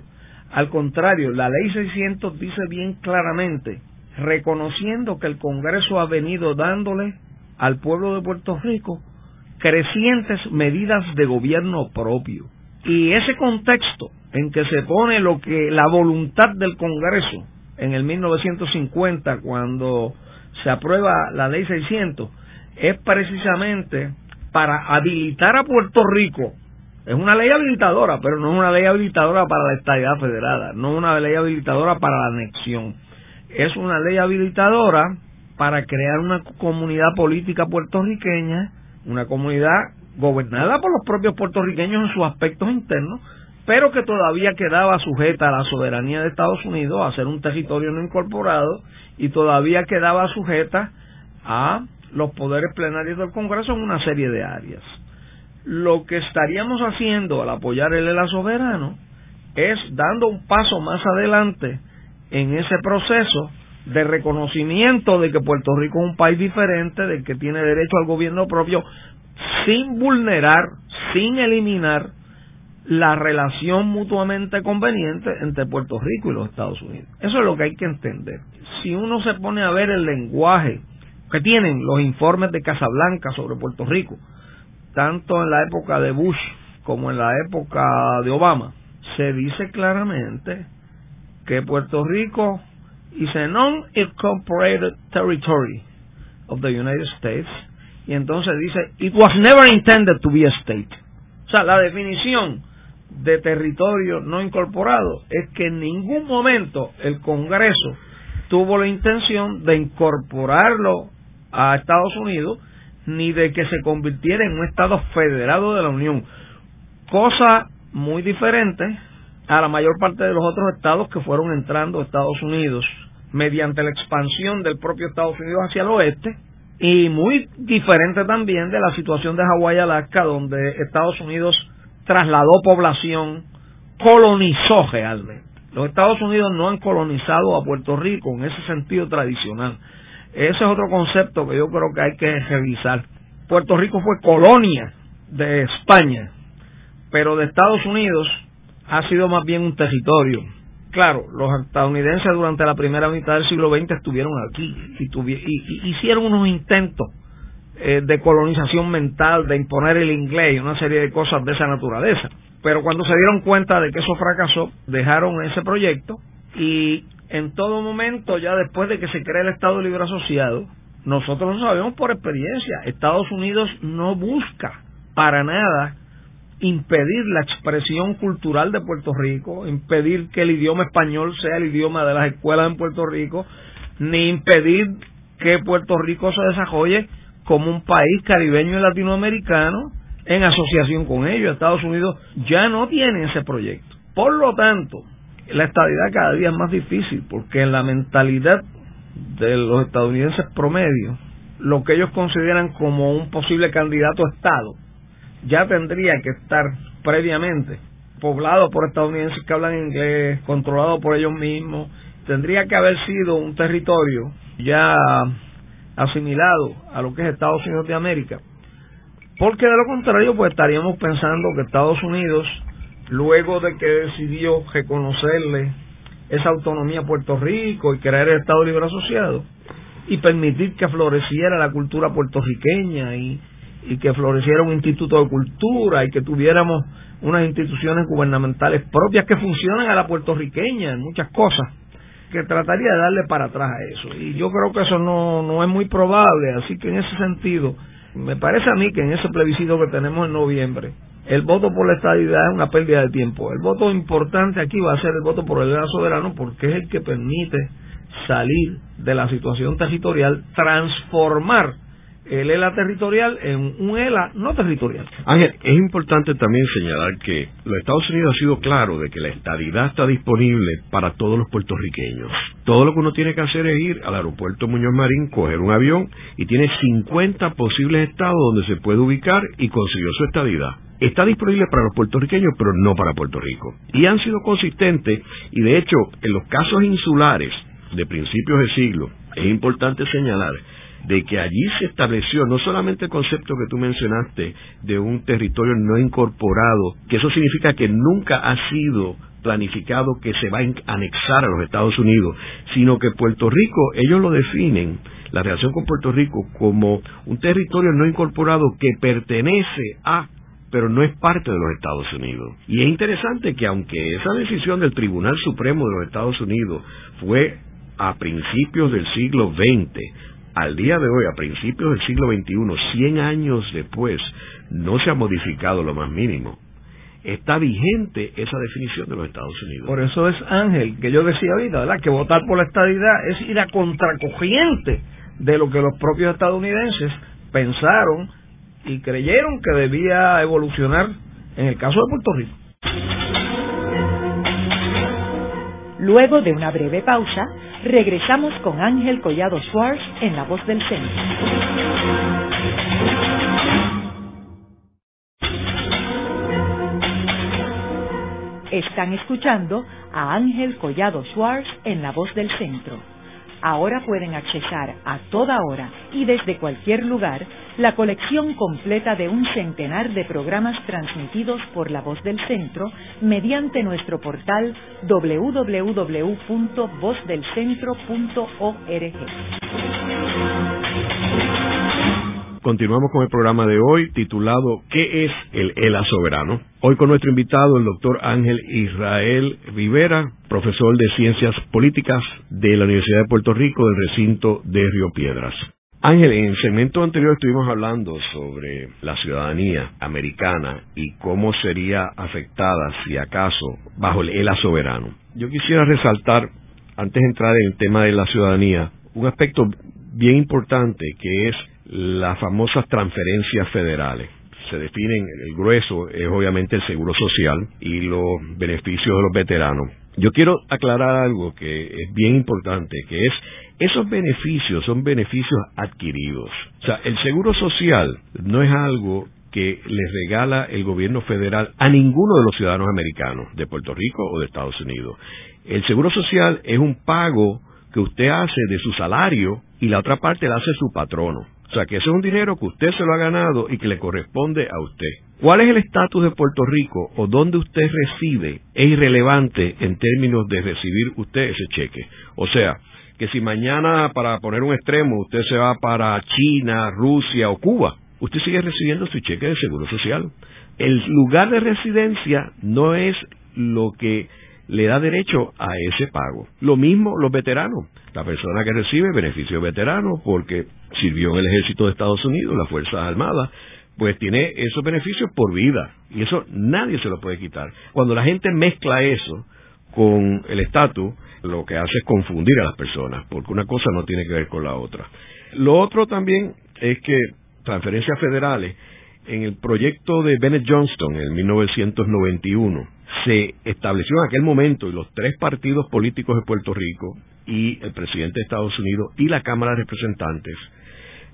Al contrario, la ley 600 dice bien claramente reconociendo que el Congreso ha venido dándole al pueblo de Puerto Rico crecientes medidas de gobierno propio. Y ese contexto en que se pone lo que la voluntad del Congreso en el 1950 cuando se aprueba la ley 600 es precisamente para habilitar a Puerto Rico. Es una ley habilitadora, pero no es una ley habilitadora para la estabilidad federada, no es una ley habilitadora para la anexión es una ley habilitadora para crear una comunidad política puertorriqueña, una comunidad gobernada por los propios puertorriqueños en sus aspectos internos, pero que todavía quedaba sujeta a la soberanía de Estados Unidos, a ser un territorio no incorporado, y todavía quedaba sujeta a los poderes plenarios del Congreso en una serie de áreas. Lo que estaríamos haciendo al apoyar el ELA soberano es dando un paso más adelante en ese proceso de reconocimiento de que Puerto Rico es un país diferente, de que tiene derecho al gobierno propio, sin vulnerar, sin eliminar la relación mutuamente conveniente entre Puerto Rico y los Estados Unidos. Eso es lo que hay que entender. Si uno se pone a ver el lenguaje que tienen los informes de Casablanca sobre Puerto Rico, tanto en la época de Bush como en la época de Obama, se dice claramente que Puerto Rico is a non-incorporated territory of the United States y entonces dice it was never intended to be a state. O sea, la definición de territorio no incorporado es que en ningún momento el Congreso tuvo la intención de incorporarlo a Estados Unidos ni de que se convirtiera en un Estado federado de la Unión. Cosa muy diferente a la mayor parte de los otros estados que fueron entrando a Estados Unidos mediante la expansión del propio Estados Unidos hacia el oeste y muy diferente también de la situación de Hawái Alaska donde Estados Unidos trasladó población, colonizó realmente. Los Estados Unidos no han colonizado a Puerto Rico en ese sentido tradicional. Ese es otro concepto que yo creo que hay que revisar. Puerto Rico fue colonia de España, pero de Estados Unidos ha sido más bien un territorio. Claro, los estadounidenses durante la primera mitad del siglo XX estuvieron aquí y, hicieron unos intentos eh, de colonización mental, de imponer el inglés y una serie de cosas de esa naturaleza. Pero cuando se dieron cuenta de que eso fracasó, dejaron ese proyecto y en todo momento, ya después de que se crea el Estado Libre Asociado, nosotros lo sabemos por experiencia, Estados Unidos no busca para nada impedir la expresión cultural de Puerto Rico, impedir que el idioma español sea el idioma de las escuelas en Puerto Rico, ni impedir que Puerto Rico se desarrolle como un país caribeño y latinoamericano en asociación con ellos. Estados Unidos ya no tiene ese proyecto. Por lo tanto, la estabilidad cada día es más difícil porque en la mentalidad de los estadounidenses promedio, lo que ellos consideran como un posible candidato a Estado, ya tendría que estar previamente poblado por estadounidenses que hablan inglés, controlado por ellos mismos, tendría que haber sido un territorio ya asimilado a lo que es Estados Unidos de América, porque de lo contrario pues estaríamos pensando que Estados Unidos luego de que decidió reconocerle esa autonomía a Puerto Rico y crear el Estado Libre Asociado y permitir que floreciera la cultura puertorriqueña y, y que floreciera un instituto de cultura y que tuviéramos unas instituciones gubernamentales propias que funcionan a la puertorriqueña en muchas cosas que trataría de darle para atrás a eso y yo creo que eso no, no es muy probable así que en ese sentido me parece a mí que en ese plebiscito que tenemos en noviembre el voto por la estadidad es una pérdida de tiempo. El voto importante aquí va a ser el voto por el ELA soberano porque es el que permite salir de la situación territorial, transformar el ELA territorial en un ELA no territorial. Ángel, es importante también señalar que los Estados Unidos ha sido claro de que la estadidad está disponible para todos los puertorriqueños. Todo lo que uno tiene que hacer es ir al aeropuerto Muñoz Marín, coger un avión y tiene 50 posibles estados donde se puede ubicar y consiguió su estadidad está disponible para los puertorriqueños, pero no para Puerto Rico. Y han sido consistentes, y de hecho, en los casos insulares de principios de siglo, es importante señalar de que allí se estableció no solamente el concepto que tú mencionaste de un territorio no incorporado, que eso significa que nunca ha sido planificado que se va a anexar a los Estados Unidos, sino que Puerto Rico, ellos lo definen, la relación con Puerto Rico, como un territorio no incorporado que pertenece a pero no es parte de los Estados Unidos. Y es interesante que aunque esa decisión del Tribunal Supremo de los Estados Unidos fue a principios del siglo XX, al día de hoy, a principios del siglo XXI, 100 años después, no se ha modificado lo más mínimo. Está vigente esa definición de los Estados Unidos. Por eso es, Ángel, que yo decía ahorita, ¿verdad? Que votar por la estadidad es ir a contracorriente de lo que los propios estadounidenses pensaron y creyeron que debía evolucionar en el caso de Puerto Rico. Luego de una breve pausa, regresamos con Ángel Collado Schwartz en La Voz del Centro. Están escuchando a Ángel Collado Schwartz en La Voz del Centro. Ahora pueden accesar a toda hora y desde cualquier lugar la colección completa de un centenar de programas transmitidos por la voz del centro mediante nuestro portal www.vozdelcentro.org. continuamos con el programa de hoy titulado ¿Qué es el ELA soberano? Hoy con nuestro invitado, el doctor Ángel Israel Rivera, profesor de Ciencias Políticas de la Universidad de Puerto Rico del recinto de Río Piedras. Ángel, en el segmento anterior estuvimos hablando sobre la ciudadanía americana y cómo sería afectada, si acaso, bajo el ELA soberano. Yo quisiera resaltar, antes de entrar en el tema de la ciudadanía, un aspecto bien importante que es las famosas transferencias federales. Se definen, el grueso es obviamente el seguro social y los beneficios de los veteranos. Yo quiero aclarar algo que es bien importante, que es esos beneficios son beneficios adquiridos. O sea, el seguro social no es algo que les regala el gobierno federal a ninguno de los ciudadanos americanos de Puerto Rico o de Estados Unidos. El seguro social es un pago que usted hace de su salario y la otra parte la hace su patrono. O sea, que ese es un dinero que usted se lo ha ganado y que le corresponde a usted. ¿Cuál es el estatus de Puerto Rico o dónde usted reside? Es irrelevante en términos de recibir usted ese cheque. O sea, que si mañana, para poner un extremo, usted se va para China, Rusia o Cuba, usted sigue recibiendo su cheque de seguro social. El lugar de residencia no es lo que le da derecho a ese pago. Lo mismo los veteranos. La persona que recibe beneficio veterano porque sirvió en el ejército de Estados Unidos, las Fuerzas Armadas, pues tiene esos beneficios por vida. Y eso nadie se lo puede quitar. Cuando la gente mezcla eso con el estatus, lo que hace es confundir a las personas, porque una cosa no tiene que ver con la otra. Lo otro también es que transferencias federales, en el proyecto de Bennett Johnston en 1991, se estableció en aquel momento y los tres partidos políticos de Puerto Rico y el presidente de Estados Unidos y la Cámara de Representantes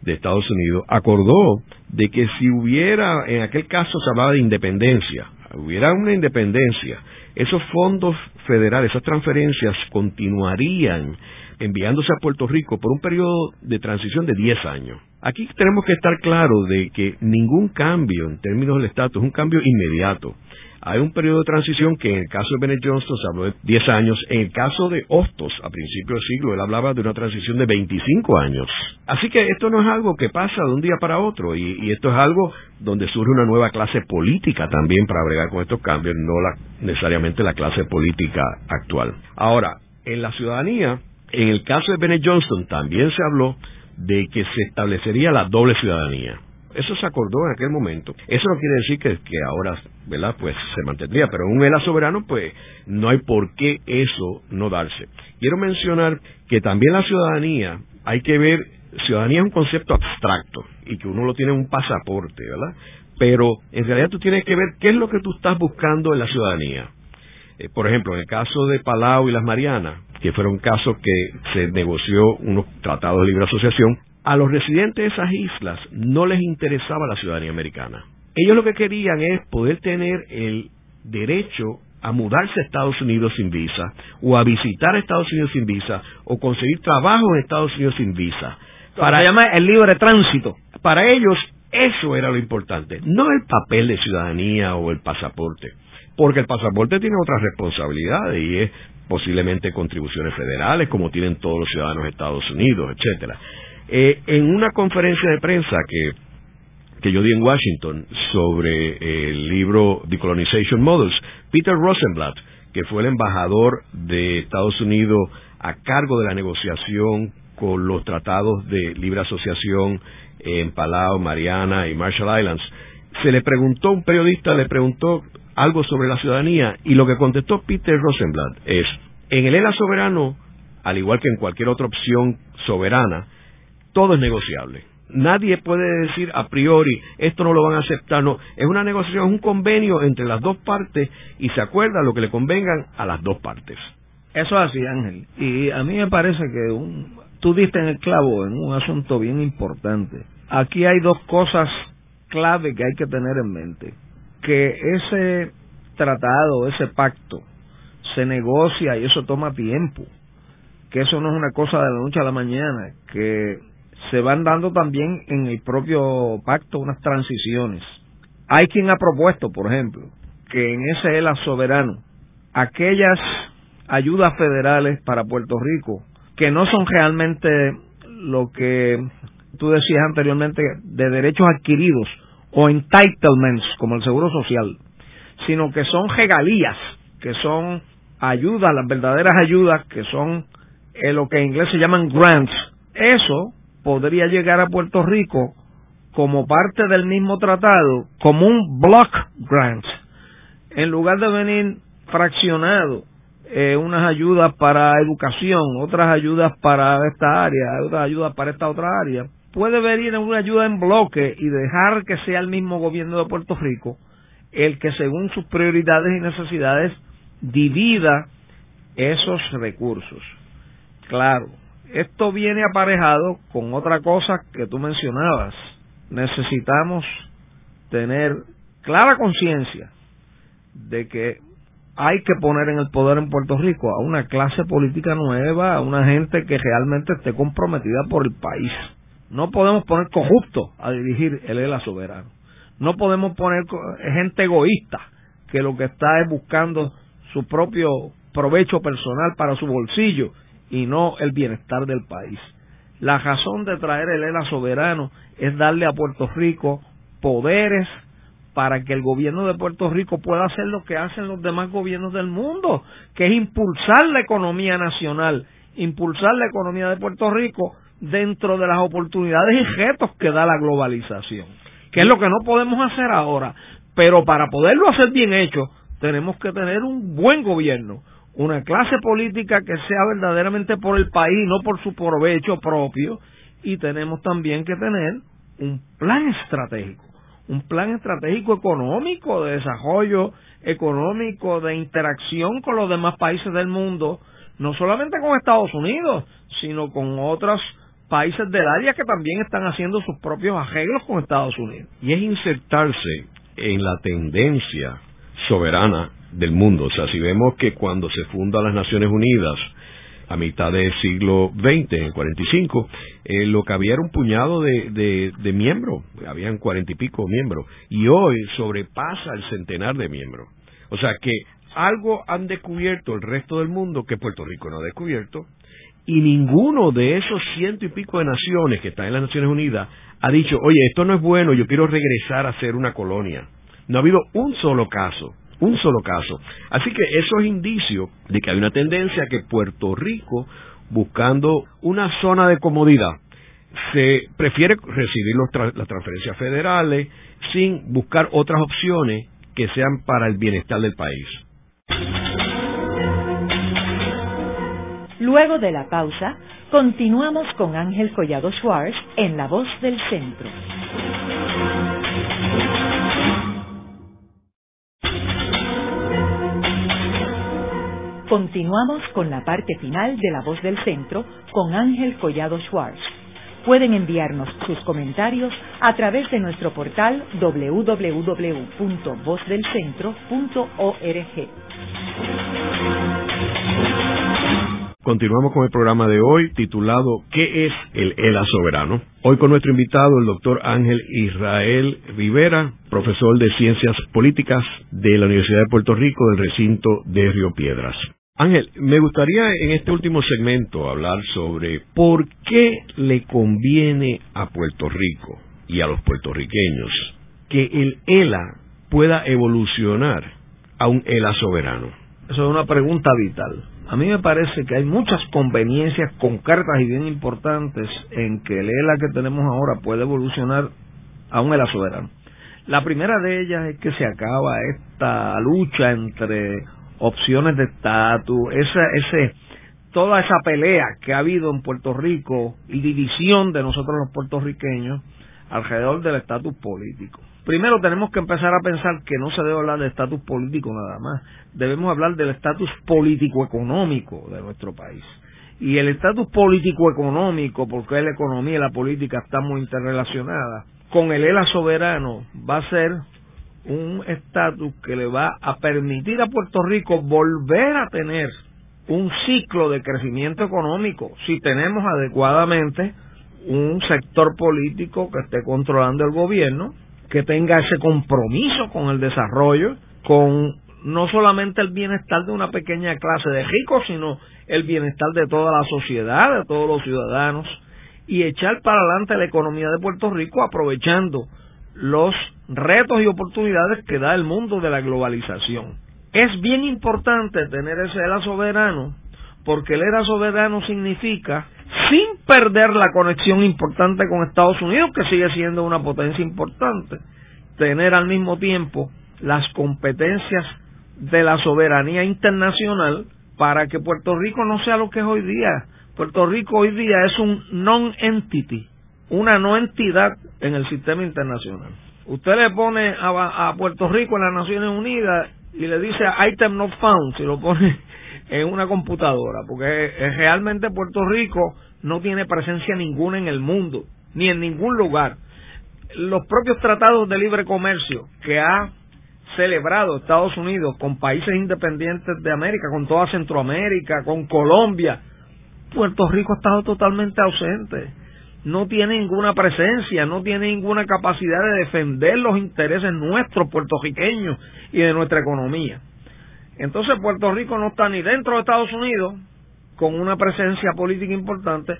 de Estados Unidos acordó de que si hubiera, en aquel caso se hablaba de independencia, hubiera una independencia, esos fondos federales, esas transferencias continuarían enviándose a Puerto Rico por un periodo de transición de 10 años. Aquí tenemos que estar claros de que ningún cambio en términos del estatus es un cambio inmediato. Hay un periodo de transición que en el caso de Bennett Johnston se habló de 10 años. En el caso de Hostos, a principios del siglo, él hablaba de una transición de 25 años. Así que esto no es algo que pasa de un día para otro y, esto es algo donde surge una nueva clase política también para bregar con estos cambios, no la, necesariamente la clase política actual. Ahora, en la ciudadanía, en el caso de Bennett Johnston también se habló de que se establecería la doble ciudadanía. Eso se acordó en aquel momento. Eso no quiere decir que, que ahora, ¿verdad? Pues se mantendría, pero en un ELA soberano, pues no hay por qué eso no darse. Quiero mencionar que también la ciudadanía, hay que ver, ciudadanía es un concepto abstracto y que uno lo tiene en un pasaporte, ¿verdad? Pero en realidad tú tienes que ver qué es lo que tú estás buscando en la ciudadanía. Eh, por ejemplo, en el caso de Palau y las Marianas, que fueron casos que se negoció unos tratados de libre asociación, a los residentes de esas islas no les interesaba la ciudadanía americana. Ellos lo que querían es poder tener el derecho a mudarse a Estados Unidos sin visa, o a visitar Estados Unidos sin visa, o conseguir trabajo en Estados Unidos sin visa. Para llamar el libre tránsito. Para ellos eso era lo importante, no el papel de ciudadanía o el pasaporte, porque el pasaporte tiene otras responsabilidades y es posiblemente contribuciones federales como tienen todos los ciudadanos de Estados Unidos, etcétera. Eh, en una conferencia de prensa que, que yo di en Washington sobre el libro Decolonization Models, Peter Rosenblatt, que fue el embajador de Estados Unidos a cargo de la negociación con los tratados de libre asociación en Palau, Mariana y Marshall Islands, se le preguntó, un periodista le preguntó algo sobre la ciudadanía y lo que contestó Peter Rosenblatt es, en el ELA soberano, al igual que en cualquier otra opción soberana, todo es negociable. Nadie puede decir a priori, esto no lo van a aceptar, no. Es una negociación, es un convenio entre las dos partes y se acuerda lo que le convengan a las dos partes. Eso es así, Ángel. Y a mí me parece que un, tú diste en el clavo en un asunto bien importante. Aquí hay dos cosas clave que hay que tener en mente. Que ese tratado, ese pacto, se negocia y eso toma tiempo. Que eso no es una cosa de la noche a la mañana. Que se van dando también en el propio pacto unas transiciones. Hay quien ha propuesto, por ejemplo, que en ese ELA soberano, aquellas ayudas federales para Puerto Rico, que no son realmente lo que tú decías anteriormente, de derechos adquiridos o entitlements, como el Seguro Social, sino que son regalías, que son ayudas, las verdaderas ayudas, que son eh, lo que en inglés se llaman grants. Eso podría llegar a Puerto Rico como parte del mismo tratado, como un block grant, en lugar de venir fraccionado eh, unas ayudas para educación, otras ayudas para esta área, otras ayudas para esta otra área, puede venir una ayuda en bloque y dejar que sea el mismo gobierno de Puerto Rico el que según sus prioridades y necesidades divida esos recursos. Claro, esto viene aparejado con otra cosa que tú mencionabas. Necesitamos tener clara conciencia de que hay que poner en el poder en Puerto Rico a una clase política nueva, a una gente que realmente esté comprometida por el país. No podemos poner corrupto a dirigir el ELA soberano. No podemos poner gente egoísta que lo que está es buscando su propio provecho personal para su bolsillo y no el bienestar del país. La razón de traer el ELA soberano es darle a Puerto Rico poderes para que el gobierno de Puerto Rico pueda hacer lo que hacen los demás gobiernos del mundo, que es impulsar la economía nacional, impulsar la economía de Puerto Rico dentro de las oportunidades y retos que da la globalización, que es lo que no podemos hacer ahora, pero para poderlo hacer bien hecho, tenemos que tener un buen gobierno, una clase política que sea verdaderamente por el país, no por su provecho propio, y tenemos también que tener un plan estratégico un plan estratégico económico de desarrollo económico, de interacción con los demás países del mundo, no solamente con Estados Unidos, sino con otros países del área que también están haciendo sus propios arreglos con Estados Unidos. Y es insertarse en la tendencia soberana del mundo. O sea, si vemos que cuando se fundan las Naciones Unidas, a mitad del siglo XX, en el 45, eh, lo que había era un puñado de, de, miembros, habían cuarenta y pico miembros, y hoy sobrepasa el centenar de miembros. O sea que algo han descubierto el resto del mundo que Puerto Rico no ha descubierto, y ninguno de esos ciento y pico de naciones que están en las Naciones Unidas ha dicho, oye, esto no es bueno, yo quiero regresar a ser una colonia. No ha habido un solo caso un solo caso. Así que eso es indicio de que hay una tendencia que Puerto Rico, buscando una zona de comodidad, se prefiere recibir las transferencias federales sin buscar otras opciones que sean para el bienestar del país. Luego de la pausa, continuamos con Ángel Collado Schwartz en La Voz del Centro. Continuamos con la parte final de La Voz del Centro con Ángel Collado Schwartz. Pueden enviarnos sus comentarios a través de nuestro portal www.vozdelcentro.org. Continuamos con el programa de hoy titulado ¿Qué es el ELA soberano? Hoy con nuestro invitado, el doctor Ángel Israel Rivera, profesor de Ciencias Políticas de la Universidad de Puerto Rico del recinto de Río Piedras. Ángel, me gustaría en este último segmento hablar sobre por qué le conviene a Puerto Rico y a los puertorriqueños que el ELA pueda evolucionar a un ELA soberano. Eso es una pregunta vital. A mí me parece que hay muchas conveniencias concretas y bien importantes en que el ELA que tenemos ahora puede evolucionar a un ELA soberano. La primera de ellas es que se acaba esta lucha entre opciones de estatus, esa, ese, toda esa pelea que ha habido en Puerto Rico y división de nosotros los puertorriqueños alrededor del estatus político. Primero tenemos que empezar a pensar que no se debe hablar de estatus político nada más, debemos hablar del estatus político-económico de nuestro país. Y el estatus político-económico, porque la economía y la política están muy interrelacionadas, con el ELA soberano va a ser un estatus que le va a permitir a Puerto Rico volver a tener un ciclo de crecimiento económico si tenemos adecuadamente un sector político que esté controlando el gobierno, que tenga ese compromiso con el desarrollo, con no solamente el bienestar de una pequeña clase de ricos, sino el bienestar de toda la sociedad, de todos los ciudadanos, y echar para adelante la economía de Puerto Rico aprovechando los retos y oportunidades que da el mundo de la globalización. Es bien importante tener ese ELA soberano porque el ELA soberano significa, sin perder la conexión importante con Estados Unidos, que sigue siendo una potencia importante, tener al mismo tiempo las competencias de la soberanía internacional para que Puerto Rico no sea lo que es hoy día. Puerto Rico hoy día es un non-entity, una no entidad en el sistema internacional. Usted le pone a, Puerto Rico en las Naciones Unidas y le dice item not found, si lo pone en una computadora, porque realmente Puerto Rico no tiene presencia ninguna en el mundo, ni en ningún lugar. Los propios tratados de libre comercio que ha celebrado Estados Unidos con países independientes de América, con toda Centroamérica, con Colombia, Puerto Rico ha estado totalmente ausente. No tiene ninguna presencia, no tiene ninguna capacidad de defender los intereses nuestros puertorriqueños y de nuestra economía. Entonces Puerto Rico no está ni dentro de Estados Unidos con una presencia política importante,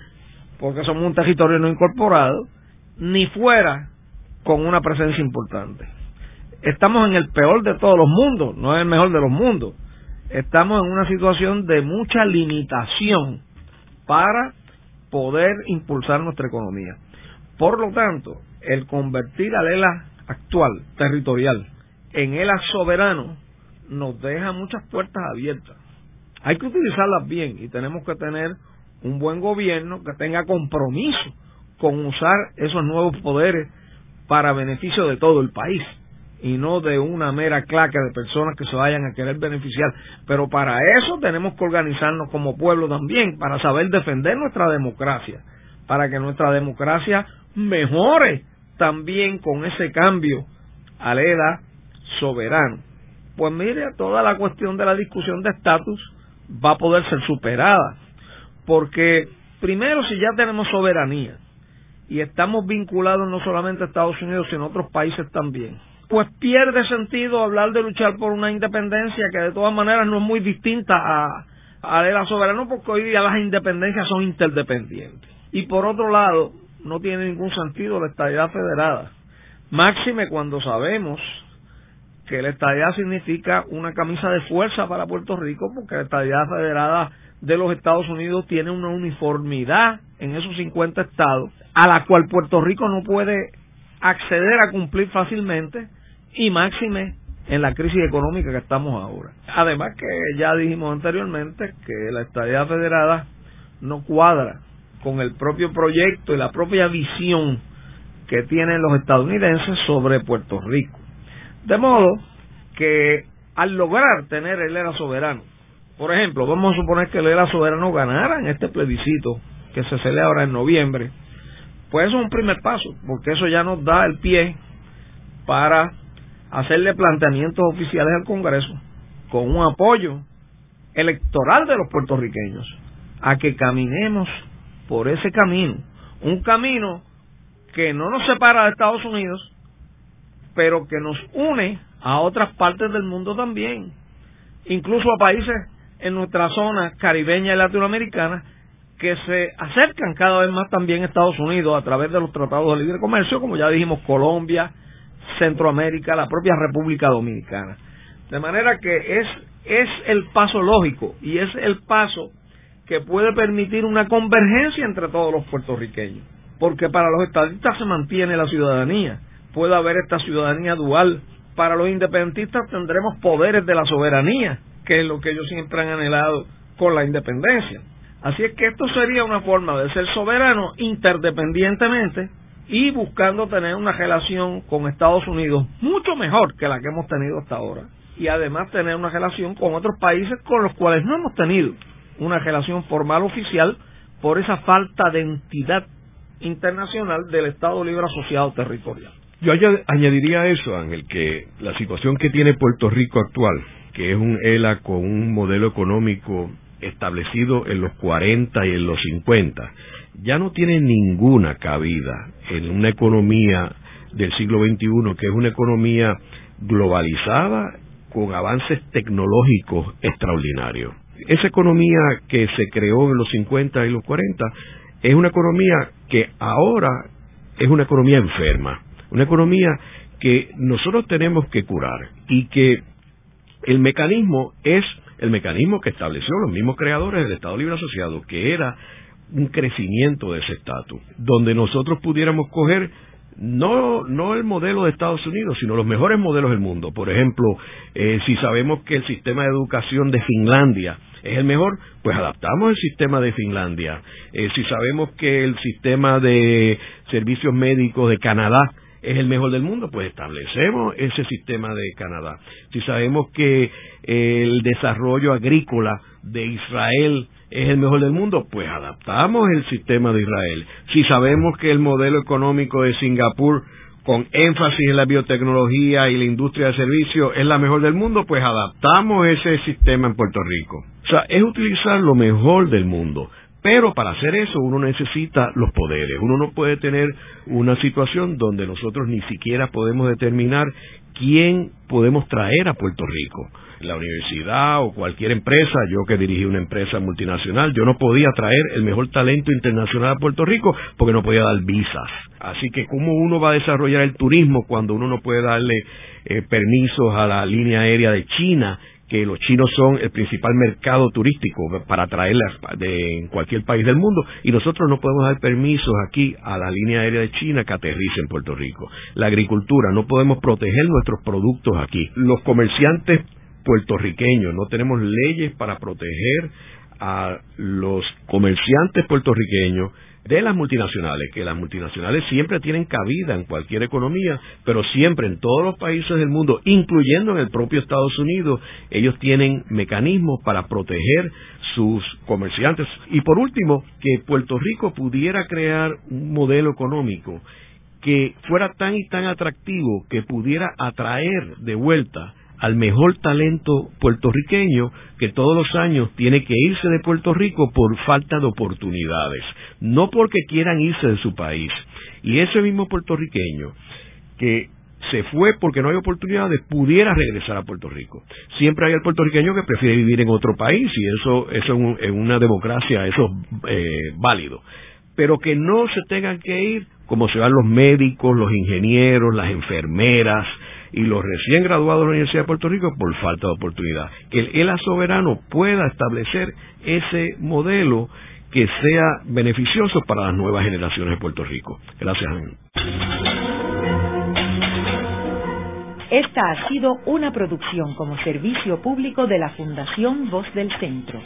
porque somos un territorio no incorporado, ni fuera con una presencia importante. Estamos en el peor de todos los mundos, no es el mejor de los mundos. Estamos en una situación de mucha limitación para poder impulsar nuestra economía. Por lo tanto, el convertir al ELA actual, territorial, en ELA soberano, nos deja muchas puertas abiertas. Hay que utilizarlas bien y tenemos que tener un buen gobierno que tenga compromiso con usar esos nuevos poderes para beneficio de todo el país y no de una mera claque de personas que se vayan a querer beneficiar. Pero para eso tenemos que organizarnos como pueblo también, para saber defender nuestra democracia, para que nuestra democracia mejore también con ese cambio a la edad soberano. Pues mire, toda la cuestión de la discusión de estatus va a poder ser superada, porque primero si ya tenemos soberanía y estamos vinculados no solamente a Estados Unidos, sino a otros países también, pues pierde sentido hablar de luchar por una independencia que de todas maneras no es muy distinta a, a la soberana porque hoy día las independencias son interdependientes. Y por otro lado, no tiene ningún sentido la estadidad federada. Máxime cuando sabemos que la estadidad significa una camisa de fuerza para Puerto Rico, porque la estadidad federada de los Estados Unidos tiene una uniformidad en esos 50 estados, a la cual Puerto Rico no puede acceder a cumplir fácilmente y máxime en la crisis económica que estamos ahora. Además que ya dijimos anteriormente que la estadía federada no cuadra con el propio proyecto y la propia visión que tienen los estadounidenses sobre Puerto Rico. De modo que al lograr tener el era soberano, por ejemplo, vamos a suponer que el era soberano ganara en este plebiscito que se celebra en noviembre, pues eso es un primer paso, porque eso ya nos da el pie para hacerle planteamientos oficiales al Congreso con un apoyo electoral de los puertorriqueños a que caminemos por ese camino, un camino que no nos separa de Estados Unidos, pero que nos une a otras partes del mundo también, incluso a países en nuestra zona caribeña y latinoamericana que se acercan cada vez más también a Estados Unidos a través de los tratados de libre comercio, como ya dijimos, Colombia, Centroamérica, la propia República Dominicana. De manera que es, es el paso lógico y es el paso que puede permitir una convergencia entre todos los puertorriqueños. Porque para los estadistas se mantiene la ciudadanía, puede haber esta ciudadanía dual. Para los independentistas tendremos poderes de la soberanía, que es lo que ellos siempre han anhelado con la independencia. Así es que esto sería una forma de ser soberano interdependientemente y buscando tener una relación con Estados Unidos mucho mejor que la que hemos tenido hasta ahora. Y además tener una relación con otros países con los cuales no hemos tenido una relación formal oficial por esa falta de entidad internacional del Estado Libre Asociado Territorial. Yo añadiría eso, Ángel, que la situación que tiene Puerto Rico actual, que es un ELA con un modelo económico establecido en los 40 y en los 50, ya no tiene ninguna cabida en una economía del siglo XXI, que es una economía globalizada con avances tecnológicos extraordinarios. Esa economía que se creó en los 50 y los 40 es una economía que ahora es una economía enferma, una economía que nosotros tenemos que curar y que el mecanismo es el mecanismo que estableció los mismos creadores del Estado Libre Asociado, que era un crecimiento de ese estatus, donde nosotros pudiéramos coger no, no el modelo de Estados Unidos, sino los mejores modelos del mundo. Por ejemplo, eh, si sabemos que el sistema de educación de Finlandia es el mejor, pues adaptamos el sistema de Finlandia. Eh, si sabemos que el sistema de servicios médicos de Canadá es el mejor del mundo, pues establecemos ese sistema de Canadá. Si sabemos que el desarrollo agrícola de Israel es el mejor del mundo, pues adaptamos el sistema de Israel. Si sabemos que el modelo económico de Singapur con énfasis en la biotecnología y la industria de servicios es la mejor del mundo, pues adaptamos ese sistema en Puerto Rico. O sea, es utilizar lo mejor del mundo. Pero para hacer eso uno necesita los poderes. Uno no puede tener una situación donde nosotros ni siquiera podemos determinar quién podemos traer a Puerto Rico. La universidad o cualquier empresa, yo que dirigí una empresa multinacional, yo no podía traer el mejor talento internacional a Puerto Rico porque no podía dar visas. Así que cómo uno va a desarrollar el turismo cuando uno no puede darle eh, permisos a la línea aérea de China que los chinos son el principal mercado turístico para traerlas de cualquier país del mundo y nosotros no podemos dar permisos aquí a la línea aérea de China que aterrice en Puerto Rico. La agricultura, no podemos proteger nuestros productos aquí. Los comerciantes puertorriqueños, no tenemos leyes para proteger a los comerciantes puertorriqueños de las multinacionales, que las multinacionales siempre tienen cabida en cualquier economía, pero siempre en todos los países del mundo, incluyendo en el propio Estados Unidos, ellos tienen mecanismos para proteger sus comerciantes. Y por último, que Puerto Rico pudiera crear un modelo económico que fuera tan y tan atractivo que pudiera atraer de vuelta al mejor talento puertorriqueño que todos los años tiene que irse de Puerto Rico por falta de oportunidades, no porque quieran irse de su país. Y ese mismo puertorriqueño que se fue porque no hay oportunidades, pudiera regresar a Puerto Rico. Siempre hay el puertorriqueño que prefiere vivir en otro país y eso, eso en una democracia eso es eh, válido. Pero que no se tengan que ir como se van los médicos, los ingenieros, las enfermeras, y los recién graduados de la Universidad de Puerto Rico por falta de oportunidad. Que el ELA soberano pueda establecer ese modelo que sea beneficioso para las nuevas generaciones de Puerto Rico. Gracias, Esta ha sido una producción como servicio público de la Fundación Voz del Centro.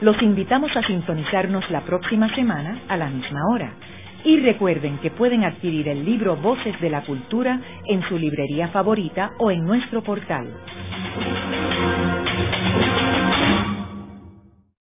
Los invitamos a sintonizarnos la próxima semana a la misma hora. Y recuerden que pueden adquirir el libro Voces de la Cultura en su librería favorita o en nuestro portal.